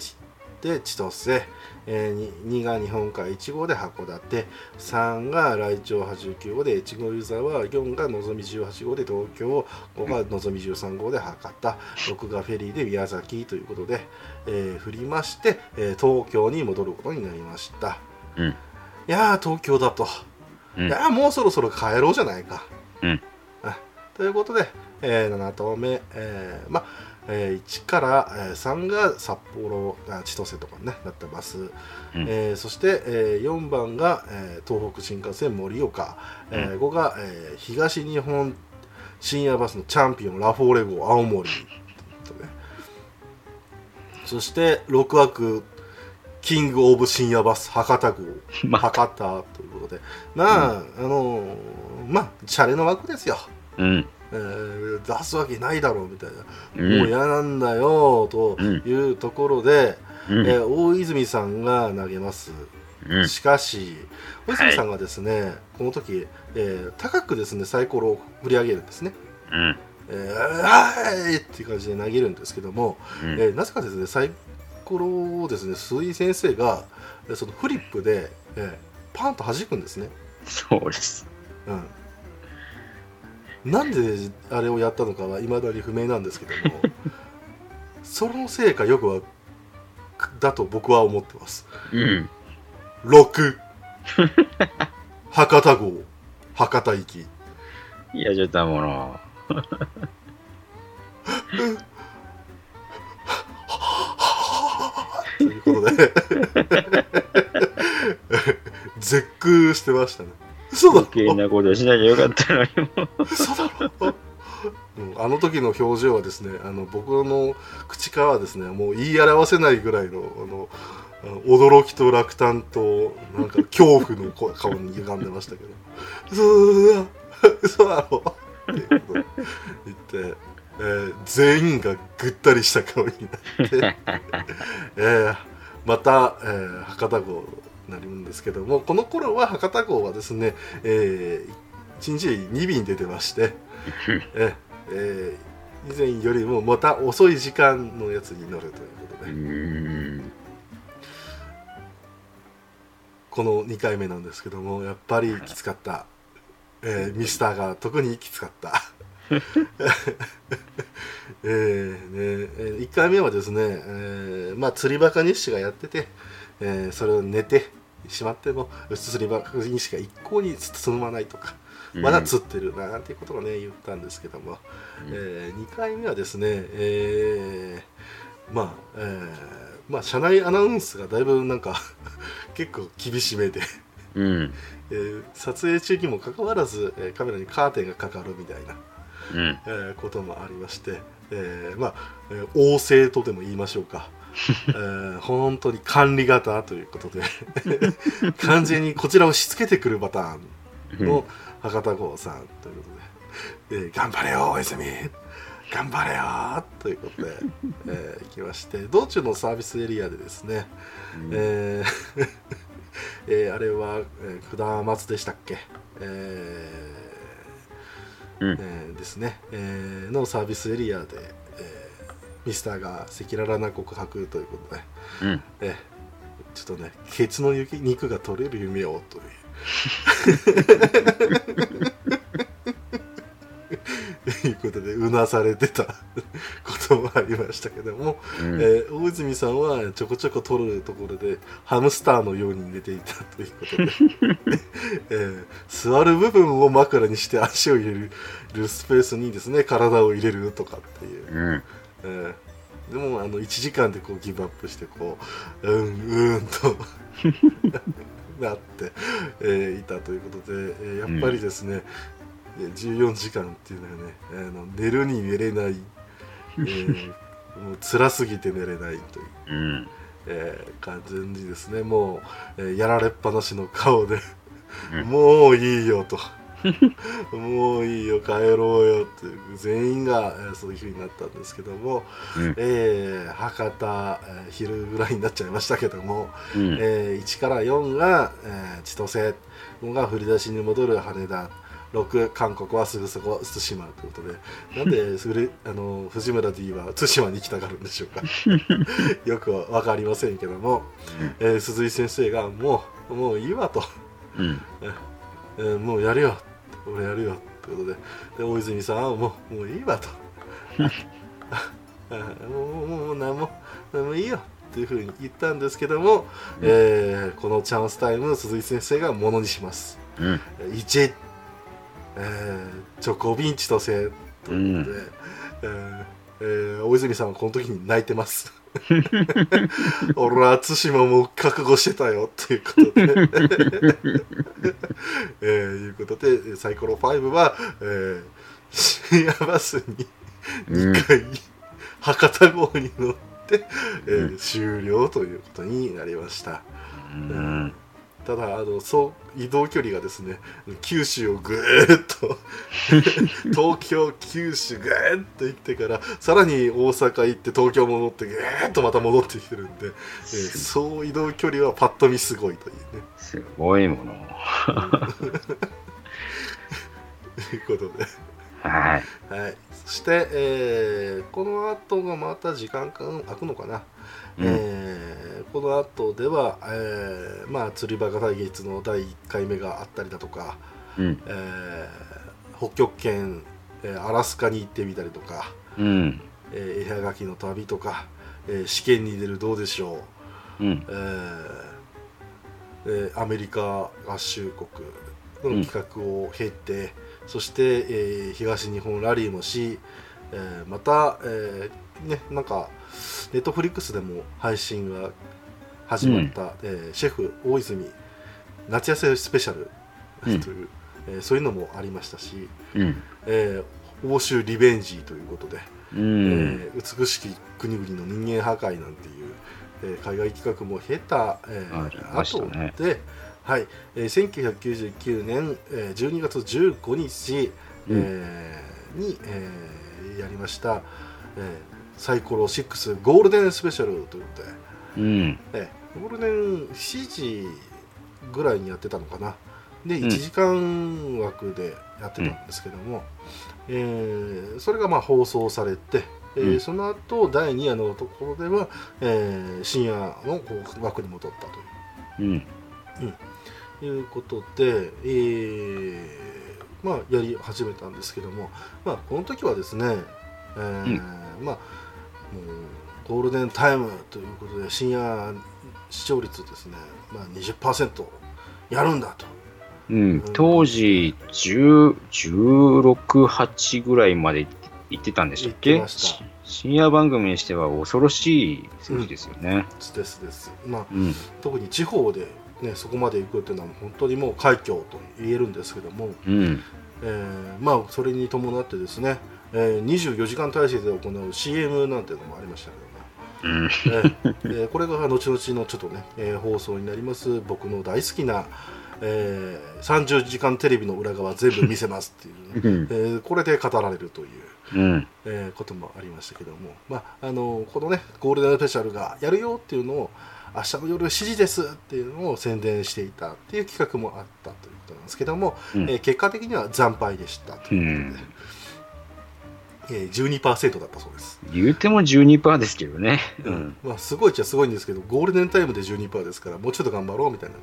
で千歳、えー、2, が日本海1号で函館。3が来庁波19号で越後湯沢。4がのぞみ18号で東京。5がのぞみ13号で博多。6がフェリーで宮崎ということで、えー振りまして、えー東京に戻ることになりました。うん。いやー東京だと、うん。いやーもうそろそろ帰ろうじゃないか、うん。あということで、えー7投目、えーまあえー1から、えー3が札幌あ千歳とかに、ね、なってます、うん。えーそして、えー4番が、えー東北新幹線盛岡、えー5が、えー東日本深夜バスのチャンピオンラフォーレ号青森。ということでそして6枠キングオブ深夜バス博多号。<laughs> まあ、博多ということで。まあ、あのーまあシャレの枠ですよ、うん。えー出すわけないだろうみたいな、うん。もう嫌なんだよというところで、うん。えー大泉さんが投げます、うん。しかし大泉さんがですね、この時、えー高くですねサイコロを振り上げるんですね。うん。えー、はいっていう感じで投げるんですけども、うん。えーなぜかですねサイコロをですね鈴井先生がえーそのフリップで、えーパンと弾くんですね、そうです。うん、なんであれをやったのかはいまだに不明なんですけども <laughs> そのせいかよくはだと僕は思ってます。うん。6博多号。博多行き。いや、ちょっともの。ということで。<laughs> 絶句してましたね嘘だ余計なことしなきゃよかったのにも。嘘だろうんあの時の表情はですねあの僕の口からはですねもう言い表せないぐらいのあの驚きと落胆となんか恐怖のこ顔に歪んでましたけど「嘘だ。嘘だろ」って言って、えー全員がぐったりした顔になって、<laughs> えーまた、えー博多号になるんですけどもこの頃は博多号はですね、え1日に2便出てまして、え <laughs> えー以前よりもまた遅い時間のやつに乗るということうで、ん。この2回目なんですけどもやっぱりきつかった、えーミスターが特にきつかった。<laughs> <laughs> えーねえー1回目はですね、えーまあ釣りバカ日誌がやってて、えーそれを寝てしまっても釣りバカ日誌が一向に進まないとかまだ釣ってるなんていうことをね言ったんですけども、え2回目はですね、えーまあ、えーまあ車内アナウンスがだいぶなんか結構厳しめで、うん。えー撮影中にもかかわらず、えカメラにカーテンがかかるみたいな、うん。えこともありまして、えーまあ、えー旺盛とでも言いましょうか。えー本当に管理型ということで完全にこちらをしつけてくるパターンの博多号さんということで、えー頑張れよ大泉頑張れよーということで、えー行きまして道中のサービスエリアでですね、えー <laughs> えーあれは、えー、下松でしたっけ、えーうん。えーですね、えーのサービスエリアで、えーミスターが赤裸々な告白ということで、うん。えーちょっとねケツの雪肉が取れる夢をという。<laughs> いうことでうなされてた <laughs> こともありましたけども、うん。えー大泉さんはちょこちょこ取るところでハムスターのように寝ていたということで、<laughs> えー座る部分を枕にして足を入れるスペースにですね体を入れるとかっていう、うん。えーでもあの1時間でこうギブアップしてこううんうんと <laughs> なって、えーいたということで、えーやっぱりですね、えー14時間っていうのはねあの寝るに寝れない、えー <laughs> もう辛すぎて寝れないという、うん。えー完全にですね。もう、えーやられっぱなしの顔で、うん。もういいよともういいよ帰ろうよって全員が、えーそういうふうになったんですけども、うん。えー博多、えー昼ぐらいになっちゃいましたけども、うん。えー1から4が、えー千歳5が振り出しに戻る羽田6韓国はすぐそこ対馬ということでなんで <laughs> ふれあの藤村 D は対馬に行きたがるんでしょうか？<laughs> よくは分かりませんけども、えー鈴井先生がもうもういいわと、うん。<laughs> えーもうやるよ俺やるよということで。で大泉さんはもうもういいわと。<laughs> あもうもうもう何も何もいいよっていうふうに言ったんですけども、えーこのチャンスタイム鈴井先生がものにします。うん。1、えー、チョコビンチとせということで、えーえー大泉さんはこの時に泣いてます <laughs> 俺は対馬も覚悟してたよっていうことで、えーいうことでサイコロ5は、えー深夜バスにうん2回、博多号に乗って、えー終了ということになりましたうん。ただあのそう移動距離がですね九州をぐーっと <laughs> 東京九州ぐーっと行ってからさらに大阪行って東京戻ってぐーっとまた戻ってきてるんで、えーそう移動距離はパッと見すごいというねすごいもの。ということで。はい。はい、そして、えーこの後がまた時間間空くのかな、うんえーこの後では、えーまあ、釣りバカ対決の第1回目があったりだとか、うん。えー北極圏、えーアラスカに行ってみたりとか、うん。えー絵はがきの旅とか、えー試験に出るどうでしょう、うん。えーえーアメリカ合衆国の企画を経て、そして、えー東日本ラリーもし、えーまた、えーね、なんかネットフリックスでも配信が始まった、えーシェフ大泉夏休みスペシャルとうん。<laughs> いう、えーそういうのもありましたし、うん。えー欧州リベンジということで、うん。えー美しき国々の人間破壊なんていう、えー海外企画も経た、えーありましたね。後で、はい。えー1999年、えー12月15日、うん。えーに、えーやりました、えーサイコロ6ゴールデンスペシャルということで、うん。えーゴールデン7時ぐらいにやってたのかな。でうん。1時間枠でやってたんですけども、えーそれがまあ放送されて、えーうん。その後第2夜のところでは、えー深夜の枠に戻ったう。ん。ということで、えーまあ、やり始めたんですけども、まあ、この時はですね、えーまあもうゴールデンタイムということで深夜視聴率ですね、まあ、20%やるんだと。うん、当時10 16、8ぐらいまで行ってたんでしたっ行け深夜番組にしては恐ろしい数字ですよね。ですです。まあ、うん。特に地方で、ね、そこまで行くっていうのは本当にもう快挙と言えるんですけども、うん。えーまあそれに伴ってですね、えー24時間体制で行う CM なんていうのもありましたけども、うん。えーえーこれが後々のちょっとね、えー放送になります。僕の大好きな、えー30時間テレビの裏側全部見せますっていう、うん。えーこれで語られるという、うん。えーこともありましたけども、まあ、あのこのねゴールデンスペシャルがやるよっていうのを明日の夜7時ですっていうのを宣伝していたっていう企画もあったということなんですけども、うん。えー結果的には惨敗でしたとういうことで。ん、えー12%だったそうです、言うても12%ですけどね。うん。まあ、すごいっちゃすごいんですけどゴールデンタイムで12%ですからもうちょっと頑張ろうみたいな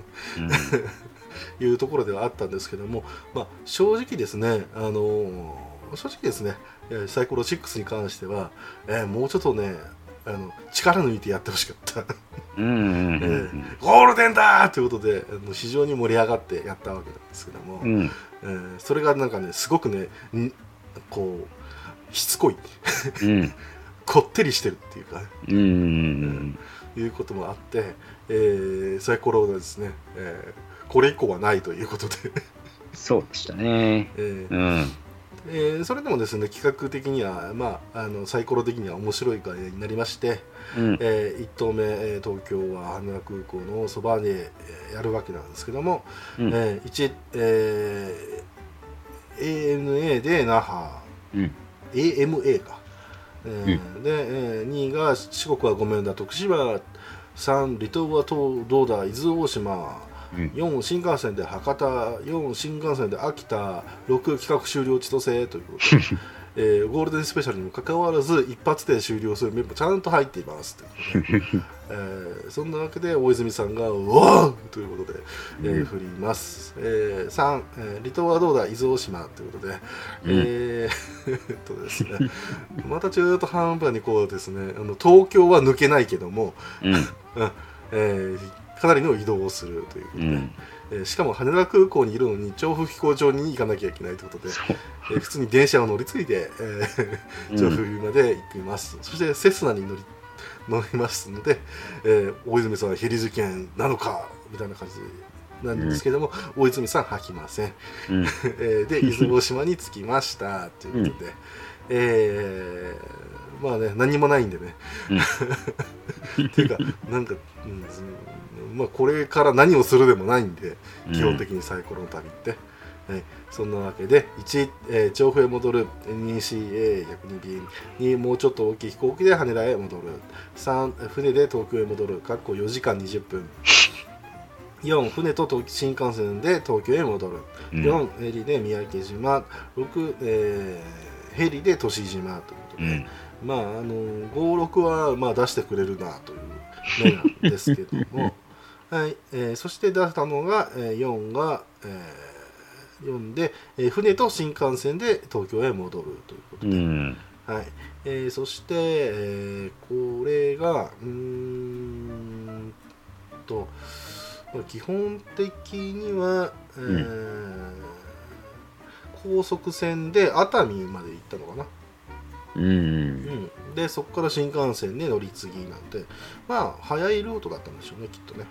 <laughs> いうところではあったんですけども、まあ、正直ですね、あのー正直ですね、えーサイコロ6に関しては、えーもうちょっとねあの力抜いてやってほしかった、うん。うん。うん。えーゴールデンだーということであの非常に盛り上がってやったわけなんですけども、うん。えーそれがなんかねすごくねんこうしつこいうん。<laughs> こってりしてるっていうか、ね、うん。いうこともあって、えーサイコロがですね、えーこれ以降はないということで、そうでしたね。えーうん。えーそれでもですね企画的には、まあ、あのサイコロ的には面白い会になりまして、うん。え1投目、えー東京は羽田空港のそばで、えーやるわけなんですけども、うんえー1、えー ANA で那覇うん。AMA か、えーで、えー2位が四国はごめんだ徳島。3離島は東どうだ伊豆大島。うん。4新幹線で博多。4新幹線で秋田。6企画終了千歳。ということで、<laughs> えーゴールデンスペシャルにもかかわらず一発で終了するメンバーちゃんと入っています。ということで、えーそんなわけで大泉さんが「うわー!」ということで、えーうん。振ります、えー3、えー離島はどうだ？伊豆大島。ということで、えー <laughs> とですね。また中途半端にこうですねあの東京は抜けないけども、うん。<laughs> えーかなりの移動をするということで、うん。えーしかも羽田空港にいるのに調布飛行場に行かなきゃいけないということで。えー普通に電車を乗り継いで、えー、調布まで行きます、そしてセスナに乗り乗りますので、えー大泉さんはヘリ事件なのかみたいな感じなんですけども、大泉さん吐きません、うん。<laughs> えーで出雲大島に着きましたということで、えーまあね何もないんでね、<laughs> っていうかなんか、うんうんまあ、これから何をするでもないんで、基本的にサイコロの旅って、はい、そんなわけで1、えー調布へ戻る。2CA102 便2もうちょっと大きい飛行機で羽田へ戻る。3船で東京へ戻る。かっこ4時間20分。4船と東新幹線で東京へ戻る。うん。4ヘリで三宅島。6、えーヘリで年島ということで、うん。まああの56はまあ出してくれるなという目なんですけども、はいえーそして出したのが、えー4が、えー4で、えー船と新幹線で東京へ戻るということで、うん。はいえーそして、えーこれがうーんとまあ基本的には、えー高速船で熱海まで行ったのかな。うん。うん、でそこから新幹線で乗り継ぎなんてまあ早いルートだったんでしょうねきっとね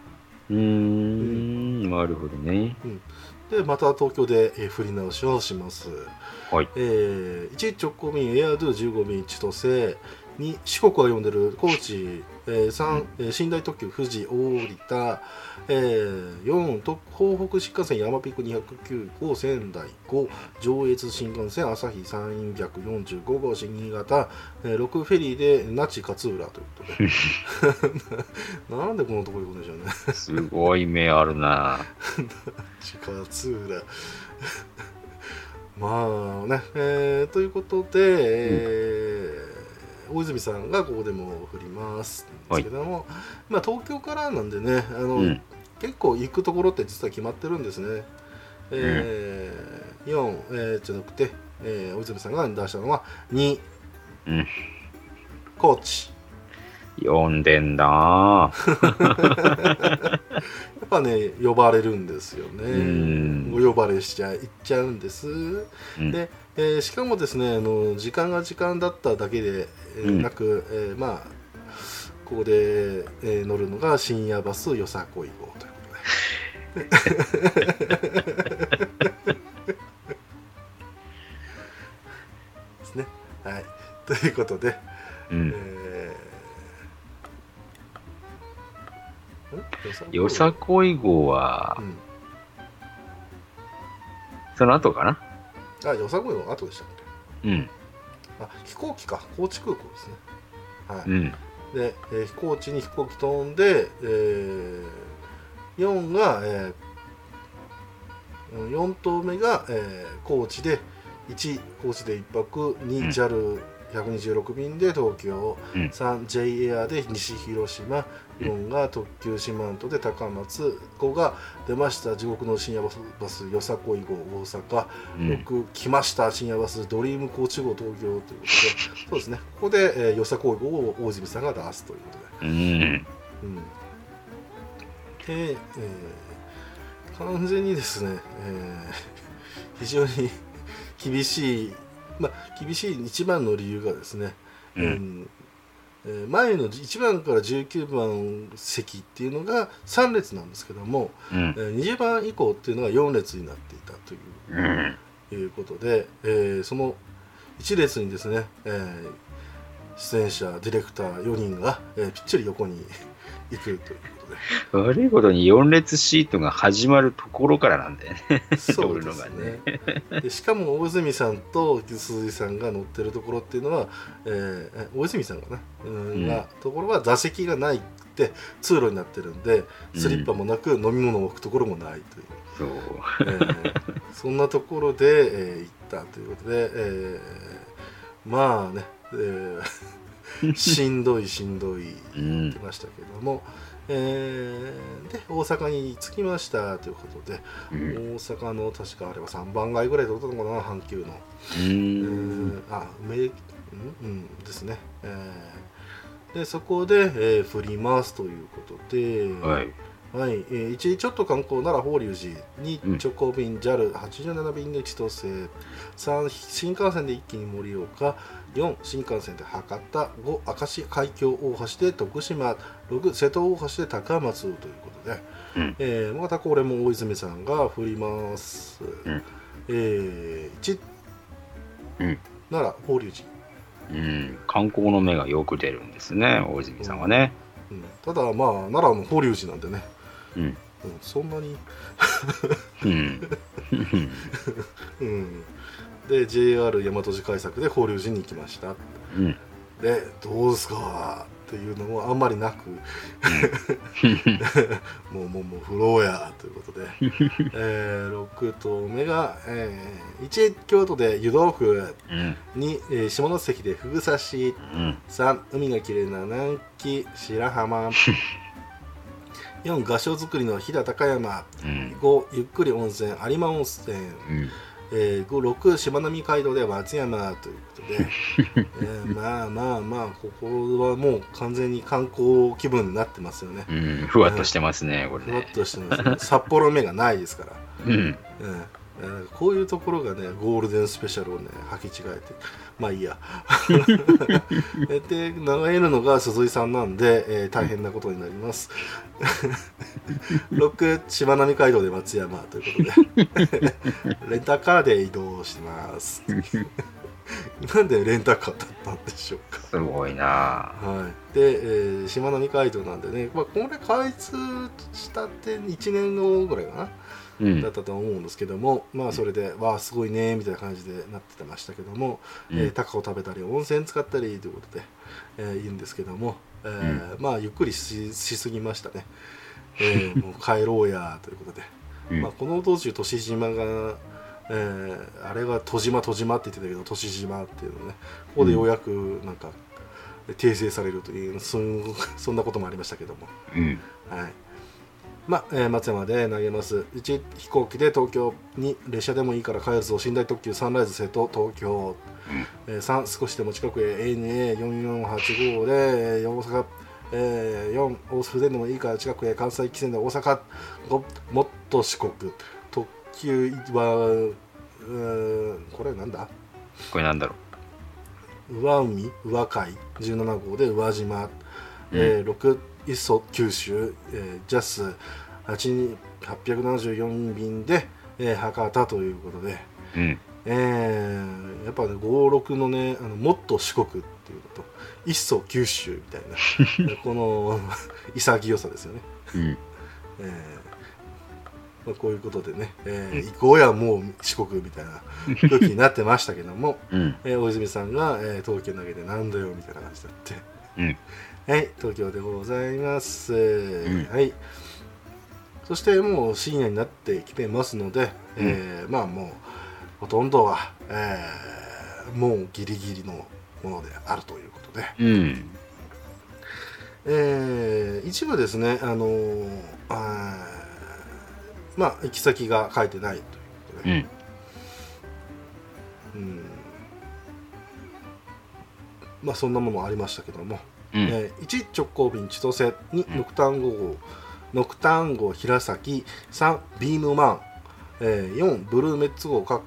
うーん。なるほどね。でまた東京で、えー振り直しをします、はい。えー1直行便エアドゥ15便千歳2四国は呼んでる高知、えー3、えー寝台特急富士大分、えー4と東北新幹線山ピーク209号仙台5上越新幹線朝日345号新新潟、えー6フェリーで那智勝浦ということで <laughs> なんでこのとこ行くんでしょうね。すごい目あるな。<laughs> 勝浦。<laughs> まあね、えーということで、えー大泉さんがここでも振ります。んですけども、まあ、東京からなんでねあの、うん。結構行くところって実は決まってるんですね。えー4、えーじゃなくて、えー大泉さんが出したのは2、うん高知読んでんな。<laughs> やっぱね呼ばれるんですよね。うんお呼ばれしちゃいっちゃうんです。うんで、えーしかもですねあの時間が時間だっただけで、えーうんなく、えーまあここで、えー乗るのが深夜バスよさこい号ということで。ですね。はい。ということで、うん。えーんよさこい号は？う、んその後かな？あよさこいの後でしたっけ？うん。あ飛行機か高知空港ですねはい、うん。で、えー飛行機に飛行機飛んで、えー、4が、えー、4頭目が、えー高知で1高知で1泊うん。2 JAL126 便で東京、うん。3 J エアで西広島。4が特急四万十で高松。5が出ました地獄の深夜バスバスよさこい号大阪。うん。6来ました深夜バスドリーム高知号東京ということで。そうですね。ここで、えー、よさこい号を大泉さんが出すということで、うん。うん、で、えー完全にですね、えー非常に厳しいまあ厳しい一番の理由がですね、う。うんんえー前の1番から19番席っていうのが3列なんですけども、うんえ。ー20番以降っていうのが4列になっていたといううん。いうことで、えーその一列にですね、えー出演者ディレクター4人が、えーぴっちり横に行くという悪いことに4列シートが始まるところからなんだよね。でそうですのねでしかも大泉さんと鈴井さんが乗ってるところっていうのは、えーえ大泉さんがね、うんところは座席がないって通路になってるんでスリッパもなく飲み物を置くところもないという。そう。えーそんなところで、えー行ったということで、えーまあね、えー <laughs> しんどいしんどいうん言って。ましたけども、えーで大阪に着きましたということで、うん。大阪の確かあれは3番街ぐらいで取ったのかな阪急の、うえん。ーあ梅うん、うん、ですね、えーでそこで、えー振りますということで、はい。はい、えー、1ちょっと観光なら法隆寺2うん直行便 JAL87 便で千歳3新幹線で一気に盛岡4新幹線で博多5明石海峡大橋で徳島6瀬戸大橋で高松ということで、うん。えーまたこれも大泉さんが振ります、ん。えー、1、うん。なら法隆寺。うん。観光の目がよく出るんですね、大泉さんはね。うん、ただまあ奈良の法隆寺なんでね、うん。うん、そんなに。うん。<laughs> うん、で JR 大和路開削で法隆寺に行きましたうん。でどうですか？っていうのもあんまりなく <laughs> もうもうもうフローやということで、<laughs> えー、6頭目が、えー、1京都で湯豆腐うん。2、えー下関でふぐ刺しうん。3海がきれいな南紀白浜4合掌造りの飛騨高山うん。5ゆっくり温泉有馬温泉うん。えー、5 6しまなみ海道で松山ということで、<laughs> えーまあまあまあここはもう完全に観光気分になってますよねうん。ふわっとしてますね、これふわっね。としてます、ね、札幌目がないですから、<laughs> うん。うんえーこういうところがねゴールデンスペシャルをね履き違えてまあいいや <laughs> えで流れるのが鈴井さんなんで、えー大変なことになります6しまなみ海道で松山ということで <laughs> レンタカーで移動してます。なんでレンタカーだったんでしょうか。すごいな。はい、で、えー、しまなみ海道なんでね、まあ、これ開通したって1年後ぐらいかな、うん。だっ。たと思うんですけどもまあそれでわあすごいねみたいな感じでなってましたけども、うん。えータカを食べたり温泉使ったりということで、えー言うんですけども、えーまあゆっくりししすぎましたね、えーもう帰ろうやということで、うん。まあ、この道中年島が、えーあれは戸島戸島って言ってたけど年島っていうのね。ここでようやくなんか訂正されるというそんそんなこともありましたけども。うん。はい。まあ、えー松山で投げます。1飛行機で東京に列車でもいいから帰るぞ寝台特急サンライズ瀬戸東京、えー3少しでも近くへ ANA4485 で、えー大阪、えー4大阪でもいいから近くへ関西汽船で大阪5もっと四国特急はうんこれなんだこれなんだろう上海宇和海17号で宇和島、えー6磯九州、えージャス874便で、えー博多ということで、う。ん。えーやっぱね56のねあのもっと四国っていうのと一層九州みたいな。<laughs> この潔さですよね、うん。えー。まあ、こういうことでね、えー行こうやもう四国みたいな空気になってましたけども、<laughs> うん。えー大泉さんが、えー東京投げてなんだよみたいな感じになって。うん。<laughs> はい東京でございます、ん。はい。そしてもう深夜になってきてますので、えーまあもうほとんどは、えーもうギリギリのものであるということで、うん。えー一部ですね、あのーあーまあ行き先が書いてないということで、うん。うん。まあそんなものもありましたけども、うん。えー1直行便千歳2うんノクタン号。ノクタン号平崎。3ビームマン、えー4ブルーメッツ号高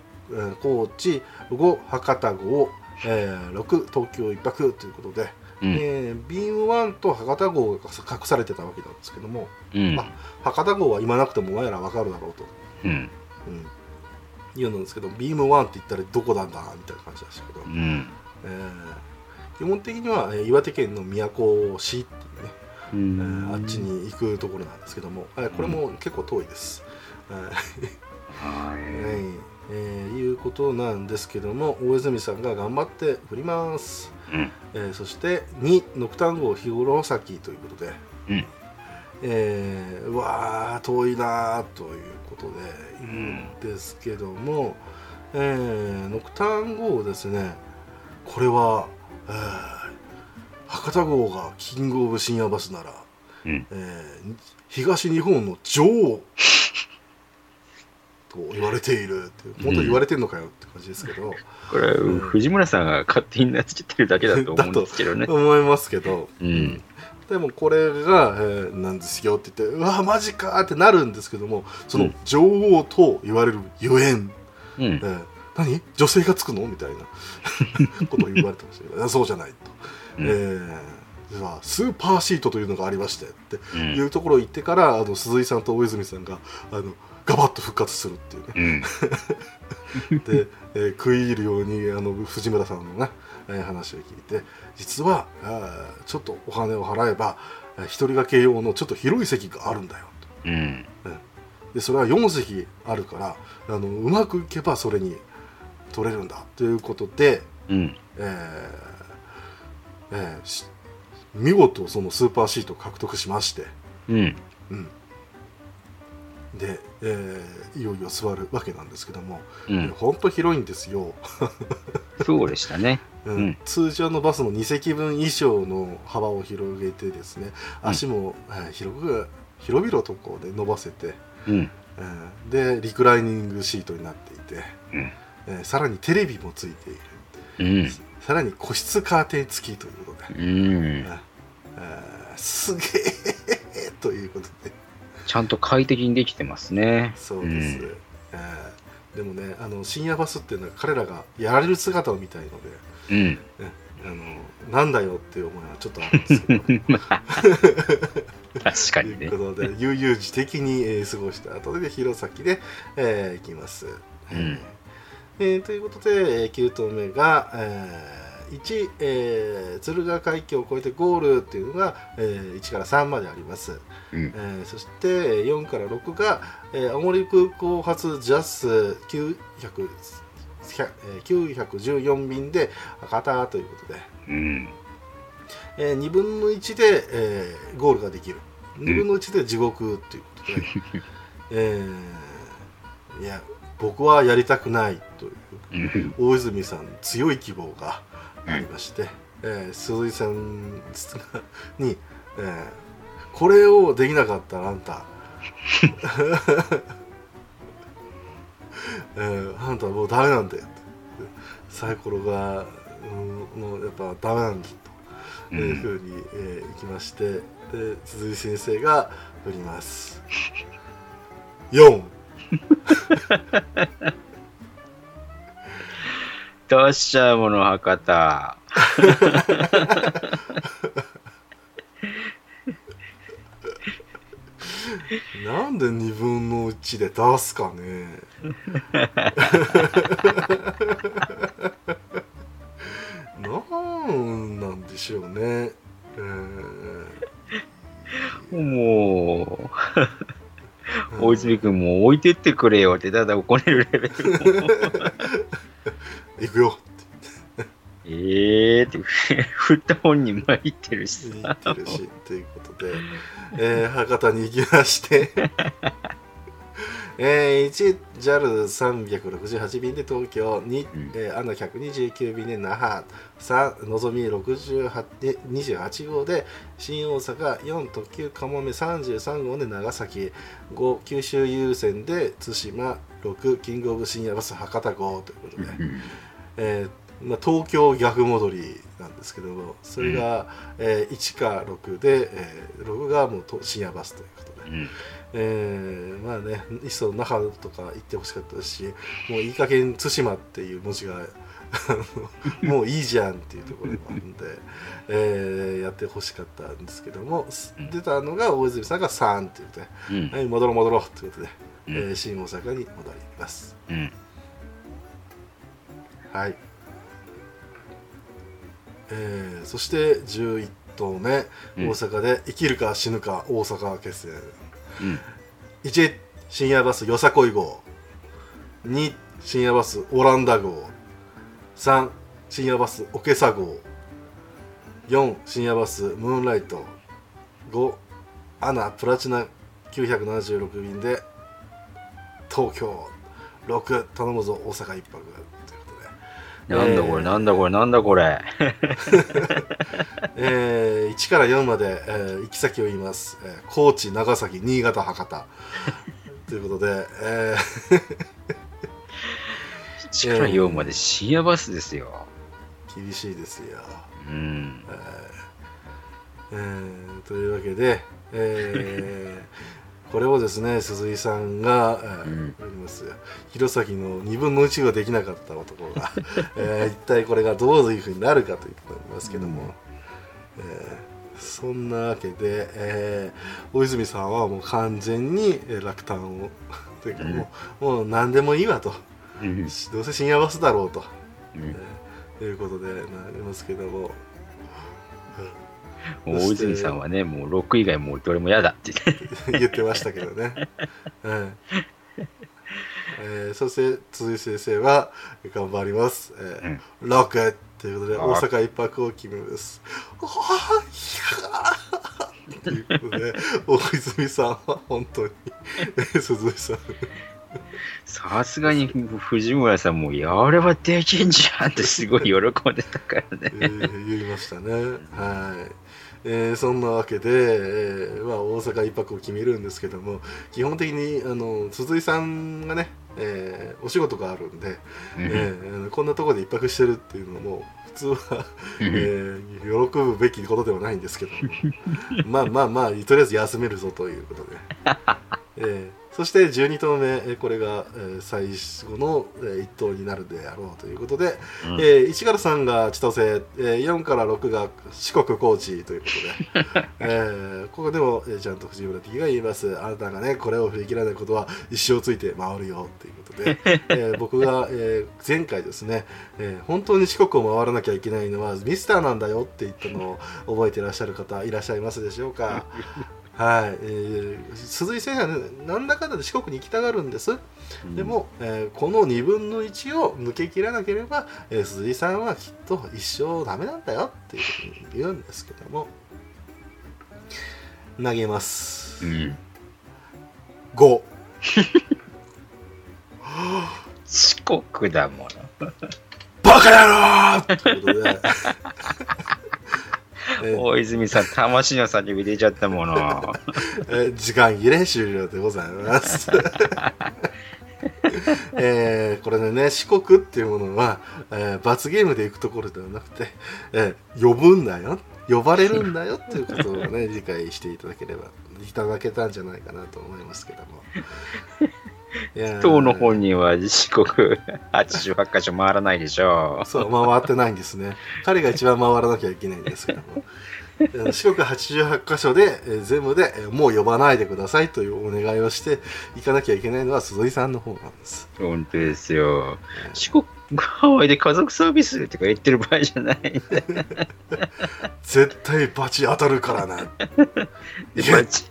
知。5博多号、えー6東京一泊ということで、うん。えービーム1と博多号が隠されてたわけなんですけどもうん。あ博多号は言わなくてもお前ら分かるだろうと、うん。うん、言うんですけどビーム1って言ったらどこなんだみたいな感じでしたけど、うん。えー基本的には、えー岩手県の宮古市っていうね、うえんーあっちに行くところなんですけども、えーこれも結構遠いです。ははいえーいうことなんですけども大泉さんが頑張って振ります、い。うん。えーそして2ノクタン号日頃崎ということで、うん。えーうわー遠いなーということでいるんんですけども、えーノクタン号ですねこれは、えー博多号がキングオブ深夜バスなら、うん。えー東日本の女王 <laughs> と言われているって本当に言われてんのかよって感じですけど、これ、うん藤村さんが勝手になっちゃってるだけだと思うんですけどね。<laughs> 思いますけど、うん。でもこれが、えーなんですよって言ってうわマジかーってなるんですけどもそのうん女王と言われるゆえん、うん。え。ー何？女性がつくの？みたいな。<laughs> ことを言われてましたけどそうじゃないと、うん。えースーパーシートというのがありましてってう。いうんところを言ってからあの鈴井さんと大泉さんがあのガバッと復活するっていうねうん。で、えー食い入るようにあの藤村さんのね、えー話を聞いて実はあーちょっとお金を払えばえー一人掛け用のちょっと広い席があるんだよとうん。でそれは4席あるからあのうまくいけばそれに取れるんだということで、うん。えーえーし見事そのスーパーシートを獲得しまして、うん。うん、で、えーいよいよ座るわけなんですけども、うん。ほんと広いんですよ。<laughs> そうでしたね。<laughs> うんうん通常のバスの2席分以上の幅を広げてですねうん足も、えー広く広々とこうで伸ばせて、うん。うんでリクライニングシートになっていて、うん。えーさらにテレビもついている、うん。さらに個室カーテン付きということで、うん。えーすげえということでちゃんと快適にできてますね。そうです、えーでもねあの深夜バスっていうのは彼らがやられる姿を見たいのでうん。ねあのなんだよっていう思いはちょっとあるんですけど。<laughs> <laughs> 確かにね。という。ことで悠々自適に、えー過ごした後で弘前で、えー行きます、うん。えーということで、えー9投目が、えー1、えー敦賀海峡を越えてゴールっていうのが、えー1から3まであります、うん。えーそして4から6が、えー青森空港発ジャス900 100えー914便で博多ということで、うん。えー、2分の1で、えーゴールができる2分の1で地獄ということで、<laughs> えーいや僕はやりたくないといううん。大泉さん強い希望がありまして、えー鈴井さんに、えーこれをできなかったらあんた。<laughs> えーあんたもうダメなんだよ。ってサイコロが、うん、もうやっぱダメなんだと。いうふうに、えーいきましてで鈴井先生が振ります。4 <laughs> どうしちゃうもの、博多。なんで2分の1で出すかねなんなんでしょうね、えーもう、大泉君もう置いてってくれよってただ怒れるレベル。行くよ。ええーって、<laughs> 振った本人参ってるし言さ。ってるしということで、えー博多に行きまして。<laughs> えー、1JAL368 便で東京2、うん。えー、アナ129便で那覇3のぞみ68で28号で新大阪4特急かもめ33号で長崎5九州優先で対馬6キングオブ深夜バス博多号ということで、えーまあ、東京逆戻りなんですけどもそれが、えー1か6で、えー6がもうと深夜バスということで、うん。えーまあねいっそ那覇とか行ってほしかったしもういい加減対馬っていう文字が <laughs> もういいじゃんっていうところもあるんで、えーやってほしかったんですけどもうん。出たのが大泉さんが3って言って、うん。はい、戻ろう戻ろうということで、うん。えー新大阪に戻ります。うんはい。えーそして11頭目、うん。大阪で生きるか死ぬか大阪決戦。うん。1深夜バスよさこい号。2深夜バスオランダ号。3深夜バスおけさ号。4深夜バスムーンライト。5アナプラチナ976便で東京。6頼むぞ大阪一泊なんだこれ、なんだこれ、なんだこれ。<laughs> えー1から4まで、えー行き先を言います、えー高知長崎新潟博多。<laughs> ということで、え1から4まで深夜バスですよ。ー厳しいですよ、うん。えーというわけで、えーこれをですね鈴井さんが、えーうんます弘前の2分の1ができなかった男が、<laughs> えー一体これがどういうふうになるかということになりますけども、えーそんなわけで、えー大泉さんはもう完全にえー落胆を <laughs> というかもう,、もう何でもいいわと。うん。どうせ深夜バスだろうと、うん。えーいうことでなりますけども。もう大泉さんはね、もう6以外もうどれも嫌だって <laughs> 言って。ましたけどね。うんえーそして鈴井先生は頑張ります。えーロックということであ大阪一泊を決めます。ということで大泉さんは本当にえー鈴井さんさすがに藤村さんもやればできんじゃんってすごい喜んでたからね。えー言いましたね。はい。えーそんなわけで、えーまあ、大阪一泊を決めるんですけども基本的にあの鈴井さんがね、えーお仕事があるんで、えーこんなところで一泊してるっていうのも普通は、えー喜ぶべきことではないんですけども。まあまあまあとりあえず休めるぞということで、<laughs> えーそして12頭目えーこれが、えー最後の、え1頭になるであろうということで、うん。えー1から3が千歳、えー4から6が四国高知ということで、<laughs> えーここでも、えーちゃんと藤村 T が言います。あなたがねこれを振り切らないことは一生ついて回るよということで、<laughs> えー僕が、えー前回ですね、えー本当に四国を回らなきゃいけないのはミスターなんだよって言ったのを覚えていらっしゃる方いらっしゃいますでしょうかはい、えー鈴井先生は、ね、なんだかんだで四国に行きたがるんです、でも、えーこの2分の1を抜け切らなければ、えー鈴井さんはきっと一生ダメなんだよっていうふうに言うんですけども。投げます。うん、5四国だもの。バカ野郎ということで、え <laughs> ー大泉さん、魂の叫び出ちゃったもの。<laughs> えー時間切れ終了でございます。<laughs> えーこれでね四国っていうものは、えー罰ゲームで行くところではなくて、えー呼ぶんだよ呼ばれるんだよっていうことをね <laughs> 理解していただければいただけたんじゃないかなと思いますけども。当の本人は四国88カ所回らないでしょそう回ってないんですね。彼が一番回らなきゃいけないんですけども。え <laughs> ー四国88箇所で、えー全部で、えーもう呼ばないでくださいというお願いをして行かなきゃいけないのは鈴井さんの方なんです。う。本当ですよ。四国ハワイで家族サービスとか言ってる場合じゃない。絶対バチ当たるからな。<laughs> でバチ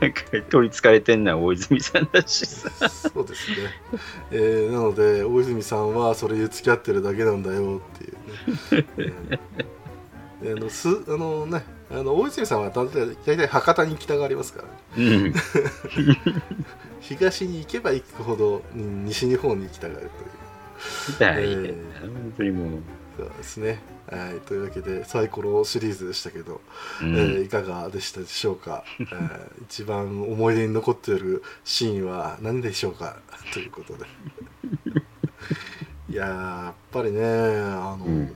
なんか取りつかれてんのは大泉さんだしさ。そうですね。えーなので、大泉さんはそれに付き合ってるだけなんだよっていうね。えーであのすあのね、あの大泉さんは大体博多に行きたがりますから、うん。<laughs> 東に行けば行くほどうん西日本に行きたがるという。大変本当にもう。そうですね。はい、というわけでサイコロシリーズでしたけど、うん。えーいかがでしたでしょうか、<laughs> えー一番思い出に残っているシーンは何でしょうか？ということで。<laughs> いやーやっぱりねあの、うん。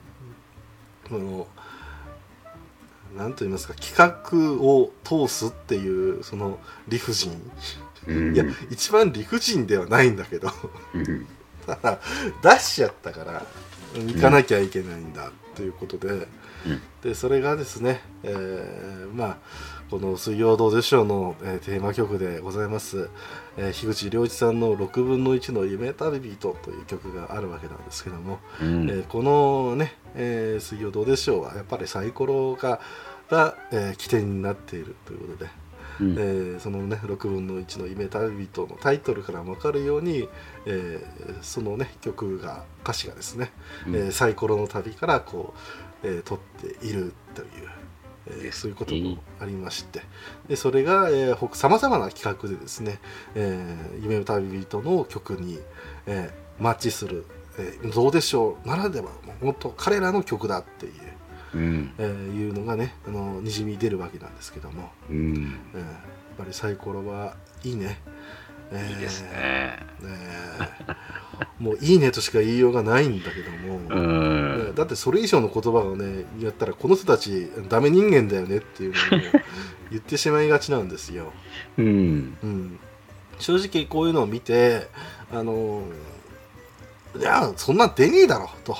このなんと言いますか企画を通すっていうその理不尽、うん。いや一番理不尽ではないんだけど。うん <laughs> 出しちゃったから行かなきゃいけないんだということで、うん。でそれがですね、えーまあこの「水曜どうでしょうの」えーテーマ曲でございます、えー樋口良一さんの「6分の1の夢旅人」という曲があるわけなんですけども、うん。えーこのね、えー水曜どうでしょう」はやっぱりサイコロがが、えー起点になっているということで、うん。えーそのね6分の1の夢旅人のタイトルからも分かるように、えーそのね曲が歌詞がですね、うん。えーサイコロの旅からこう、えー撮っているという、えーそういうこともありまして。でそれがさまざまな企画でですね「えー夢旅人」の曲に、えーマッチする、えーどうでしょうならではもう本当彼らの曲だっていう、うん。えーいうのがねあのにじみ出るわけなんですけども。うん。えーやっぱりサイコロはいいね。えー。いいですね。ねもういいねとしか言いようがないんだけども、うん。ねだってそれ以上の言葉をねやったらこの人たちダメ人間だよねっていうのを言ってしまいがちなんですよ。うん。うん、正直こういうのを見てあのいやそんなん出ねえだろと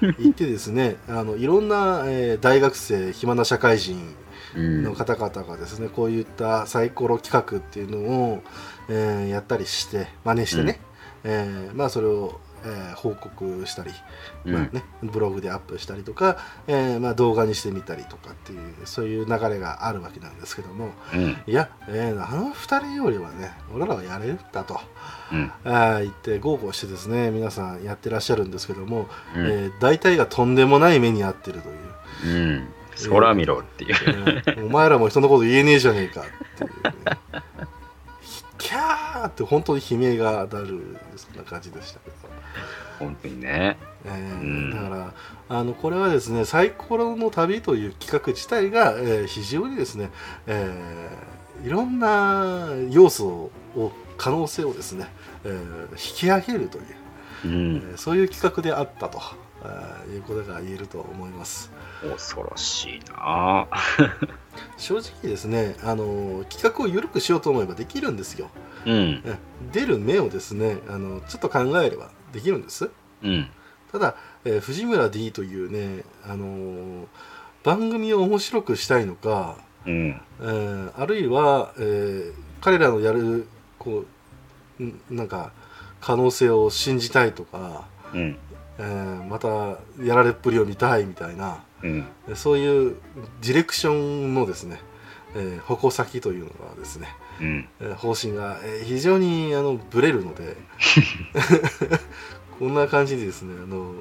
言ってですねあのいろんな、えー大学生暇な社会人うん。の方々がですねこういったサイコロ企画っていうのを、えーやったりして真似してね、えーまあそれを、えー報告したり、うん。まあね、ブログでアップしたりとか、えーまあ、動画にしてみたりとかっていうそういう流れがあるわけなんですけどもうん。いや、えーあの2人よりはね俺らはやれるんだと。うん。あー言って豪語してですね皆さんやってらっしゃるんですけども、うん。えー大体がとんでもない目に遭ってるという。うん。空見ろっていう。うんお前らも人のこと言えねえじゃねえかっていうね。<laughs> キャーって本当に悲鳴が当たるそんな感じでしたけど、本当にね。えーうん。だからあのこれはですねサイコロの旅という企画自体が、えー非常にですね、えーいろんな要素を可能性をですね、えー引き上げるという、うん。えーそういう企画であったと、えーいうことが言えると思います。恐ろしいな。正直ですねあの企画を緩くしようと思えばできるんですよ。うん。うん出る目をですねあのちょっと考えればできるんです。うん。ただ、えー藤村 D というねあの番組を面白くしたいのか、うん。えーあるいは、えー彼らのやるこうんなんか可能性を信じたいとか、うん。えーまたやられっぷりを見たいみたいなうん。そういうディレクションのですね、えー矛先というのがですね、方針が、えー非常にあのブレるので <laughs> こんな感じでですねあの、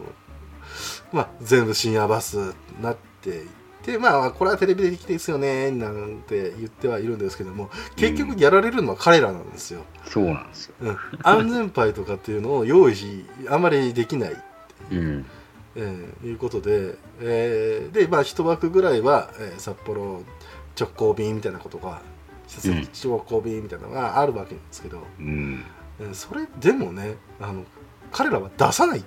まあ、全部深夜バスになっていってまあこれはテレビでできていいですよねなんて言ってはいるんですけども結局やられるのは彼らなんですよ、そうなんですよ。うん、安全牌とかっていうのを用意しあんまりできない。うん。えーいうことで、えーで、まあ、一枠ぐらいは、えー札幌直行便みたいなことが、うん直行便みたいなのがあるわけですけど、うん。えーそれでもねあの彼らは出さない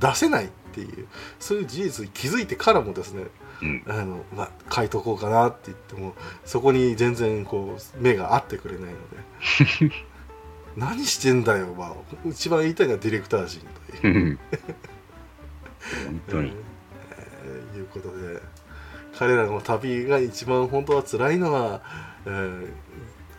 出せないっていうそういう事実に気づいてからもですねうん。あの、まあ、書いとこうかなって言ってもそこに全然こう目が合ってくれないので <laughs> 何してんだよ、まあ、一番言いたいのはディレクター陣という。うん。<laughs> 本当に。えーいうことで彼らの旅が一番本当は辛いのは、えー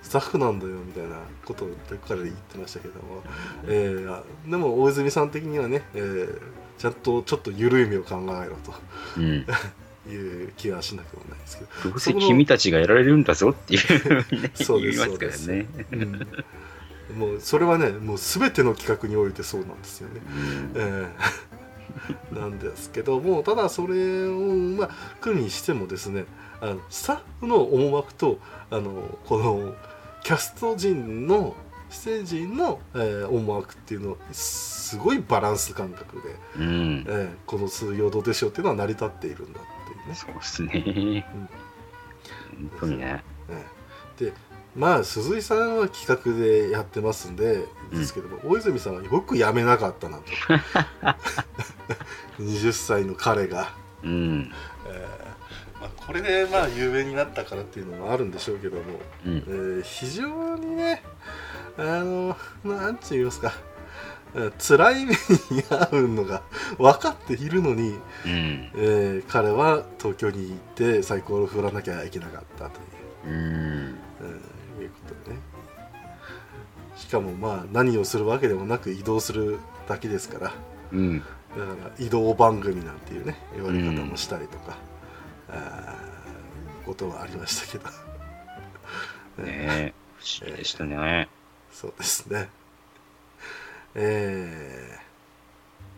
スタッフなんだよみたいなことを彼言ってましたけども、えー、でも大泉さん的にはね、えー、ちゃんとちょっと緩い目を考えろと。うん。<laughs> いう気はしなくもないですけど、どうせ君たちがやられるんだぞっていう <laughs> そうです言いますからね。うんもうそれはねもう全ての企画においてそうなんですよね。うんえー <laughs> なんですけどもただそれをまあ来るにしてもですねあのスタッフの思惑とあのこのキャスト陣の出演陣の、えー思惑っていうのすごいバランス感覚で、うん。えーこの「水曜どうでしょう」っていうのは成り立っているんだっていうね。そうですね。本当にね。ええでまあ鈴井さんは企画でやってますんでですけども、大泉さんはよくやめなかったなと <laughs> 20歳の彼が、うん。ええまあ、これでまあ有名になったからっていうのもあるんでしょうけども、うんえ。ー非常にねあのなんて言いますかえー辛い目に遭うのが分かっているのに、うん。えー彼は東京に行ってサイコロを振らなきゃいけなかったという。うん。うんいうことでねしかもまあ何をするわけでもなく移動するだけですからうん。だから移動番組なんていうね言われ方もしたりとか、あーことはありましたけどね <laughs> 不思議でしたね。そうですねえー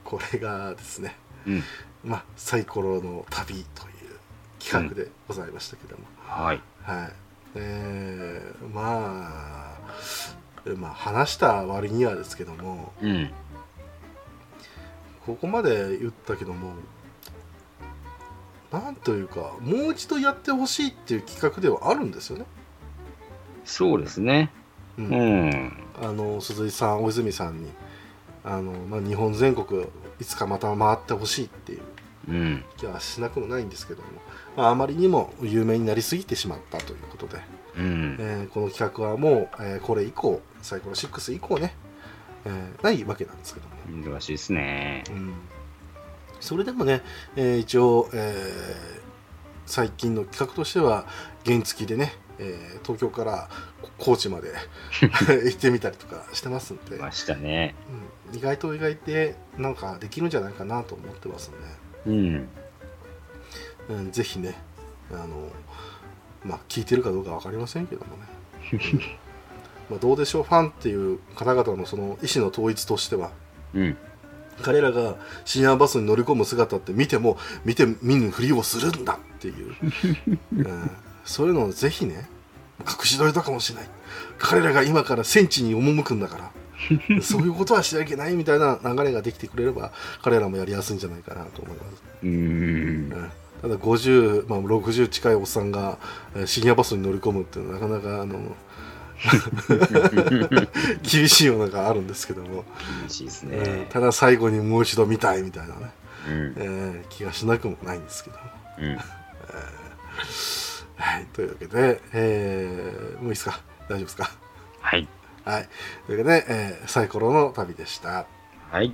これがですねうん。まあサイコロの旅という企画でございましたけども、はい。はいえーまあえまあ話した割にはですけどもうん。ここまで言ったけどもなんというかもう一度やってほしいっていう企画ではあるんですよね。そうですね。ううんん。あの鈴井さん大泉さんにあの、まあ、日本全国いつかまた回ってほしいっていううん。気はしなくもないんですけども、まあ、あまりにも有名になりすぎてしまったということで、うん。えーこの企画はもう、えーこれ以降サイコロ6以降ね、えーないわけなんですけども、難しいですね。うん、それでもね、えー一応、えー最近の企画としては原付でね、えー東京から高知まで <laughs> 行ってみたりとかしてますんで、ましたね。うん、意外と意外でなんかできるんじゃないかなと思ってますんうん。で、うん、ぜひねあのまあ聞いてるかどうか分かりませんけどもね <laughs> まあどうでしょうファンっていう方々のその意思の統一としてはうん。彼らが深夜バスに乗り込む姿って見ても見て見ぬふりをするんだっていう、<laughs> うん、そういうのをぜひね隠し撮りとかもしない。彼らが今から戦地に赴くんだから。<laughs> そういうことはしちゃいけないみたいな流れができてくれれば彼らもやりやすいんじゃないかなと思います、うん。うん。ただ50、まあ、60近いおっさんがえー深夜バスに乗り込むっていうのはなかなかあの <laughs> 厳しいようなのがあるんですけども、厳しいですうんね。ただ最後にもう一度見たいみたいなね、うん。えー気がしなくもないんですけども。うん。はい、というわけで、えーもういいですか？大丈夫ですか？はい。はい。というわけで、えーサイコロの旅でした。はい。はい、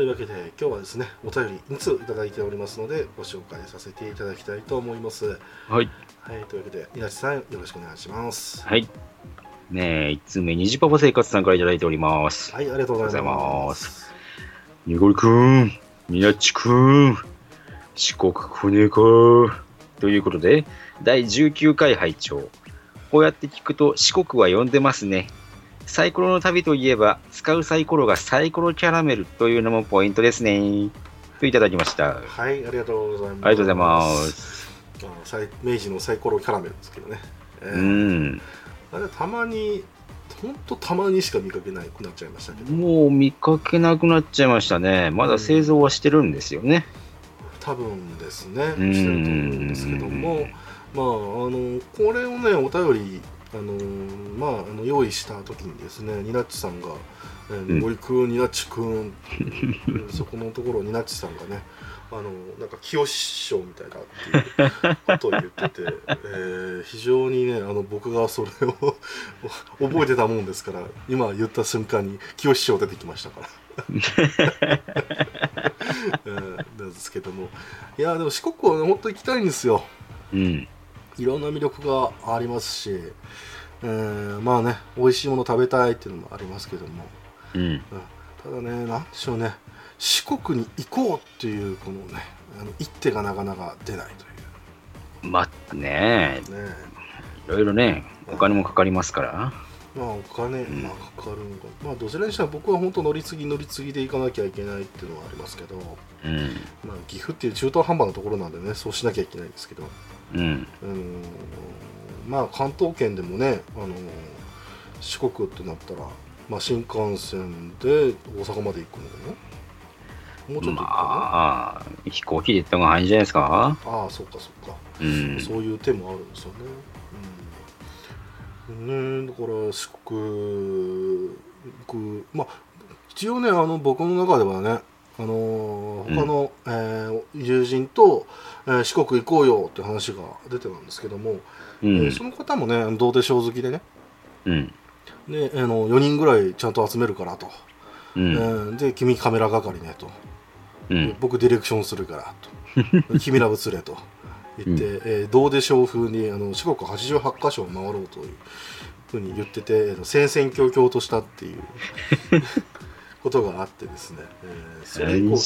というわけで、今日はですね、お便り2ついただいておりますので、ご紹介させていただきたいと思います。はい、はい。というわけで、稲地さん、よろしくお願いします。はい。ねえ、1つ目、虹パパ生活さんからいただいております。はい、ありがとうございま。ますにごりくん、みなっちくん、四国来ねえか。ということで、第19回拝聴こうやって聞くと四国は呼んでますね。サイコロの旅といえば、使うサイコロがサイコロキャラメルというのもポイントですね。といただきました。あはい、ありがとうございます。りがとうございます。明治のサイコロキャラメルですけどね。えうーん。あれたまに、ほんとたまにしか見かけなくなっちゃいましたけど、もう見かけなくなっちゃいましたね。まだ製造はしてるんですよね。多分ですね、してるとうん思うんですけども、まあ、あのこれをね、お便り、あのまあ、あの用意した時にですね、ニナッチさんが、えー、森くんニナッチくん <laughs> そこのところニナッチさんがねあのなんか清師匠みたいなっていうことを言ってて、えー、非常にねあの僕がそれを <laughs> 覚えてたもんですから今言った瞬間に清師匠出てきましたから。<laughs> えー、なんですけどもいやでも四国は、ね、本当行きたいんですよ。うん。いろんな魅力がありますし、えーまあね美味しいもの食べたいっていうのもありますけども、うん。うんただねなんでしょうね。四国に行こうっていうこのねあの一手がなかなか出ないとまあね、いうね。いろいろね、お金もかかりますから。まあお金、んまあ、かかるのかまあどちらにしても僕は本当乗り継ぎ乗り継ぎで行かなきゃいけないっていうのはありますけど、うん。まあ、岐阜っていう中途半端なところなんでねそうしなきゃいけないんですけど、うん。あのーまあ関東圏でもね、あのー四国ってなったら、まあ、新幹線で大阪まで行くのかな？もうちょっと行くかな、まあ、飛行機で行った方が早いんじゃないですか？ああそっかそっか、うん。そういう手もあるんですよね。うん、ねだから四国僕まあ一応ねあの僕の中ではねあのー他の、えー友人と、えー四国行こうよって話が出てたんですけども、うえーん。その方もね童貞小好きでねうん。であの4人ぐらいちゃんと集めるからと、えうん。ーで君カメラ係ねと、うん。僕ディレクションするからと <laughs> 君ら映れと言って、えー、どうでしょう風にあの四国88箇所を回ろうというふうに言ってて戦々恐々としたっていう <laughs> ことがあってですね、えーそれ以降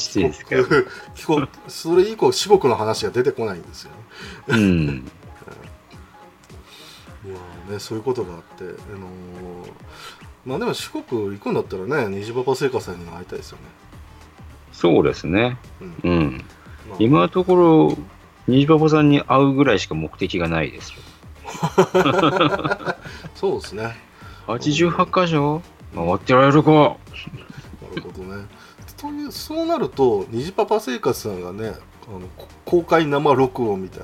帰国それ以降四国の話が出てこないんですよね。うん。<laughs> まあね、そういうことがあって、あのーまあでも四国行くんだったらね虹パパ聖火さんには会いたいですよね。そうですね。うんうん。まあ今のところ、虹パパさんに会うぐらいしか目的がないですよ。<laughs> そうですね。88箇所？回ってられるかなるほどね。というそうなると虹パパ生活さんがねあのこ公開生録音みたい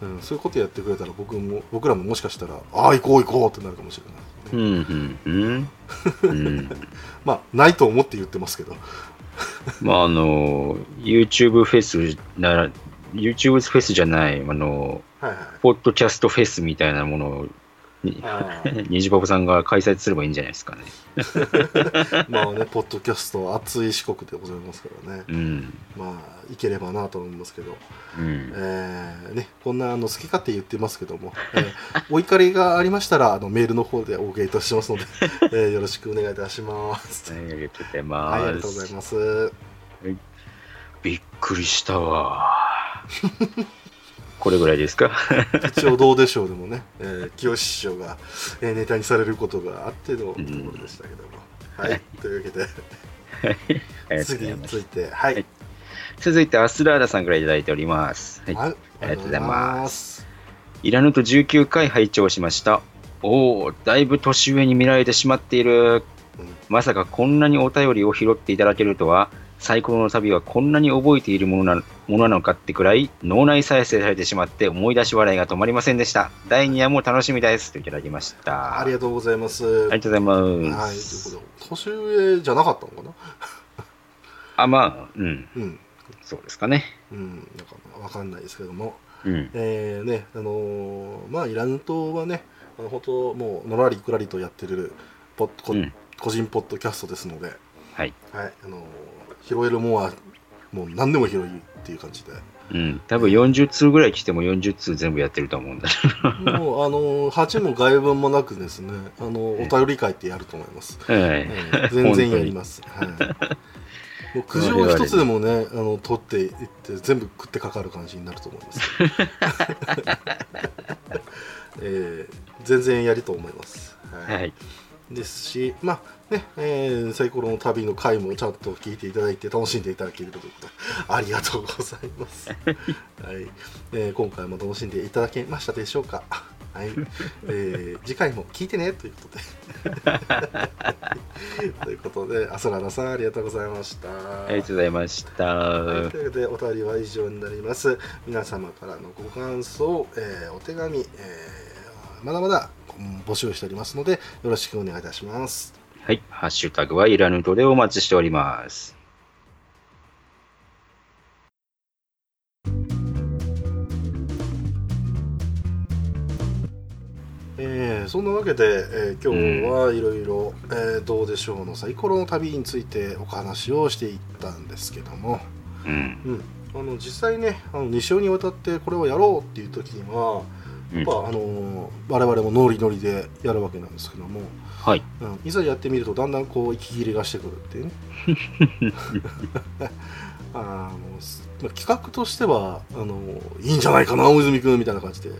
な、うん、そういうことやってくれたら僕も僕らももしかしたらああ行こう行こうってなるかもしれないですうね、ん、うん、うん。うん。<laughs> まあないと思って言ってますけどまあ、あの、YouTube フェスなら、YouTube フェスじゃない、あの、はいはいポッドキャストフェスみたいなものを、にあー虹パパさんが開催すればいいんじゃないですかね。<laughs> まあねポッドキャスト熱い四国でございますからねうん。まあいければなと思いますけどうん。えーね、こんなあの好き勝手言ってますけども、えーお怒りがありましたらあのメールの方でお受けいたしますので、<laughs> えーよろしくお願いいたします。はい、ありがとうございはい、ありがまとうございす。ます。びっくりしたわ。<laughs> これぐらいですか？<laughs> 一応どうでしょうでもね、えー、清志師匠が、えーネタにされることがあってのところでしたけども。はい、というわけで、ありがとうご次について、はい、はい。続いて、アスラーダさんからいただいております。はい。はい、ありがとうございます。イラヌと19回拝聴しました。おお、だいぶ年上に見られてしまっている。うん。まさかこんなにお便りを拾っていただけるとは、サイコロの旅はこんなに覚えているものなものなのかってくらい脳内再生されてしまって思い出し笑いが止まりませんでした。第2話も楽しみです。といただきました。ありがとうございます。ありがとうございます。ことで、年上じゃなかったのかな？<laughs> あ、まあ、うん、うん、そうですかね。うん、なんかわかんないですけども。うん。えーねあのーまあイラン島はねあの本当もうのらりくらりとやってるポッこうん個人ポッドキャストですので、はい。はいあのー拾えるもんはもう何でも拾いっていう感じで。うん。多分40通ぐらい来ても40通全部やってると思うんだ。<laughs> もうあのー8も外文もなくですね。あのーお便り会ってやると思います、はい。えー全然やります、はい、もう苦情一つでもね <laughs> あの取っていって全部食ってかかる感じになると思います、<laughs> えー全然やりと思います、はい。はい。ですし、まあね、えーサイコロの旅の回もちゃんと聞いていただいて楽しんでいただけるということで、ありがとうございます。<laughs> はい、えー今回も楽しんでいただけましたでしょうか？はい、えー次回も聞いてねということで。<laughs> ということで、アスララさんありがとうございました。ありがとうございました。はい、というわけでお便りは以上になります皆様からのご感想、えーお手紙、えーまだまだうん募集しておりますのでよろしくお願いいたしますはい。ハッシュタグはいらぬとでお待ちしております。えーそんなわけで、えー今日はいろいろ「えーどうでしょう」のサイコロの旅についてお話をしていったんですけども、うん。うん、あの実際ねあの2週にわたってこれをやろうっていう時にはうんやっぱ、あのー我々もノリノリでやるわけなんですけども、はい。うん、いざやってみるとだんだんこう息切れがしてくるっていうね <laughs> あのすまあ企画としてはあのいいんじゃないかな大泉君みたいな感じでう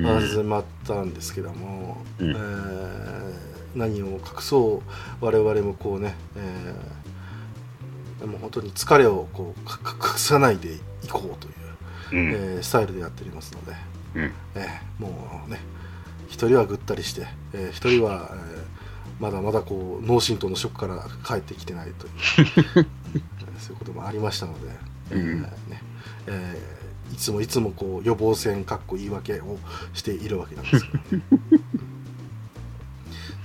ん始まったんですけども、うんえー何を隠そう我々もこうね、えーもう本当に疲れをこう隠さないでいこうという、うん。えースタイルでやっておりますので、うん。えーもうね一人はぐったりして、えー一人は、えーまだまだこう脳震盪のショックから帰ってきてないというえーそういうこともありましたので、えーうんねえーいつもいつもこう予防線かっこ言い訳をしているわけなんですけど、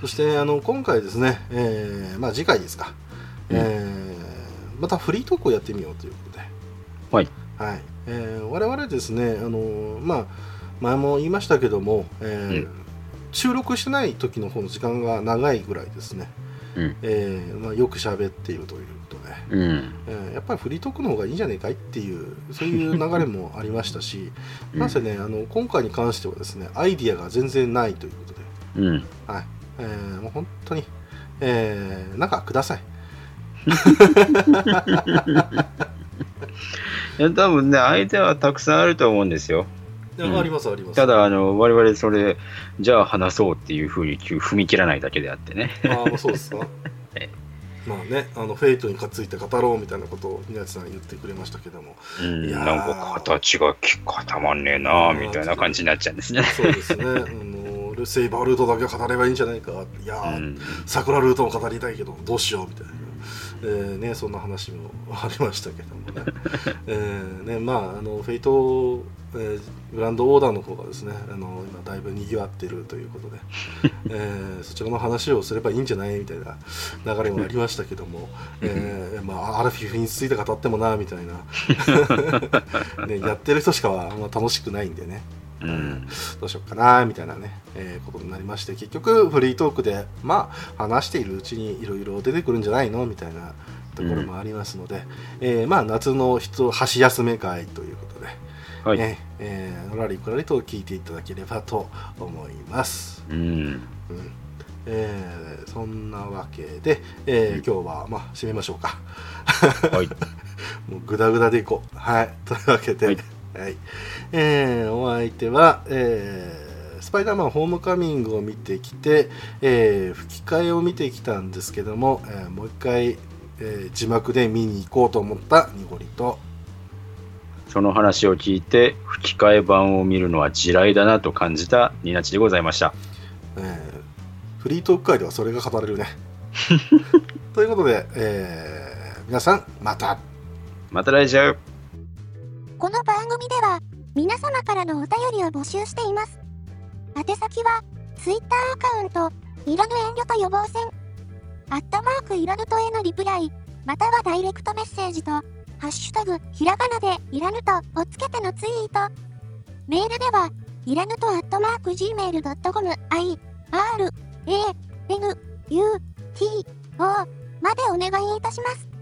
<laughs> そしてあの今回ですね、えーまあ、次回ですか、うん。えーまたフリートークをやってみようということで、はい。はい。えー我々ですね、あのまあ、前も言いましたけども、えーうん収録してない時の方の時間が長いぐらいですね、うん。えーまあ、よく喋っているということで、うん。えーやっぱりフリートークの方がいいんじゃねえかいっていうそういう流れもありましたし、<laughs> なんせねあの今回に関してはですねアイディアが全然ないということで、うん。はいえーもう本当に、えーなんかください。<laughs> いや、多分ね、相手はたくさんあると思うんですよ。ありますあります。ただ、あの、我々それ、じゃあ話そうっていうふうに急踏み切らないだけであってね。ああ、そうですか <laughs> え。まあね、あのフェイトにかついて語ろうみたいなことを宮地さん言ってくれましたけども、うん、いやーなんか形がき固まんねえなみたいな感じになっちゃうんですね。そうですね、あのルセイバールートだけ語ればいいんじゃないか、いやうー、ん。桜ルートも語りたいけど、どうしようみたいな、えーね、そんな話もありましたけどもね、<laughs> えーねまあ、あのフェイト、えーグランドオーダーの方がですね、あの今、だいぶにぎわってるということで、<laughs> えーそちらの話をすればいいんじゃないみたいな流れもありましたけども、えーまあ、アラフィフについて語ってもなみたいな、<laughs> ね、やってる人しかはあんま楽しくないんでね。うん。どうしようかなみたいなね、えーことになりまして結局フリートークでまあ話しているうちにいろいろ出てくるんじゃないのみたいなところもありますので、えーまあ夏の人箸休め会ということで、はい。ねえーのらりくらりと聞いていただければと思います。うん。うんえーそんなわけで、えー今日はまあ締めましょうか。はい。<laughs> もうグダグダでいこう。はい。というわけで、ははいい。えーお相手は、えースパイダーマンホームカミングを見てきて、えー吹き替えを見てきたんですけども、えーもう一回、えー字幕で見に行こうと思ったニゴリと、その話を聞いて、吹き替え版を見るのは地雷だなと感じたニナチでございました。えーフリートーク会ではそれが語れるね。<laughs> ということで、えー皆さん、また。また来週この番組では皆様からのお便りを募集しています。宛先は Twitter アカウント、いらぬ遠慮と予防線、アットマークいらぬとへのリプライ、またはダイレクトメッセージと、ハッシュタグひらがなでいらぬとをつけてのツイート。メールでは、いらぬとアットマーク gmail.com、i, r, a, n, u, t, o までお願いいたします。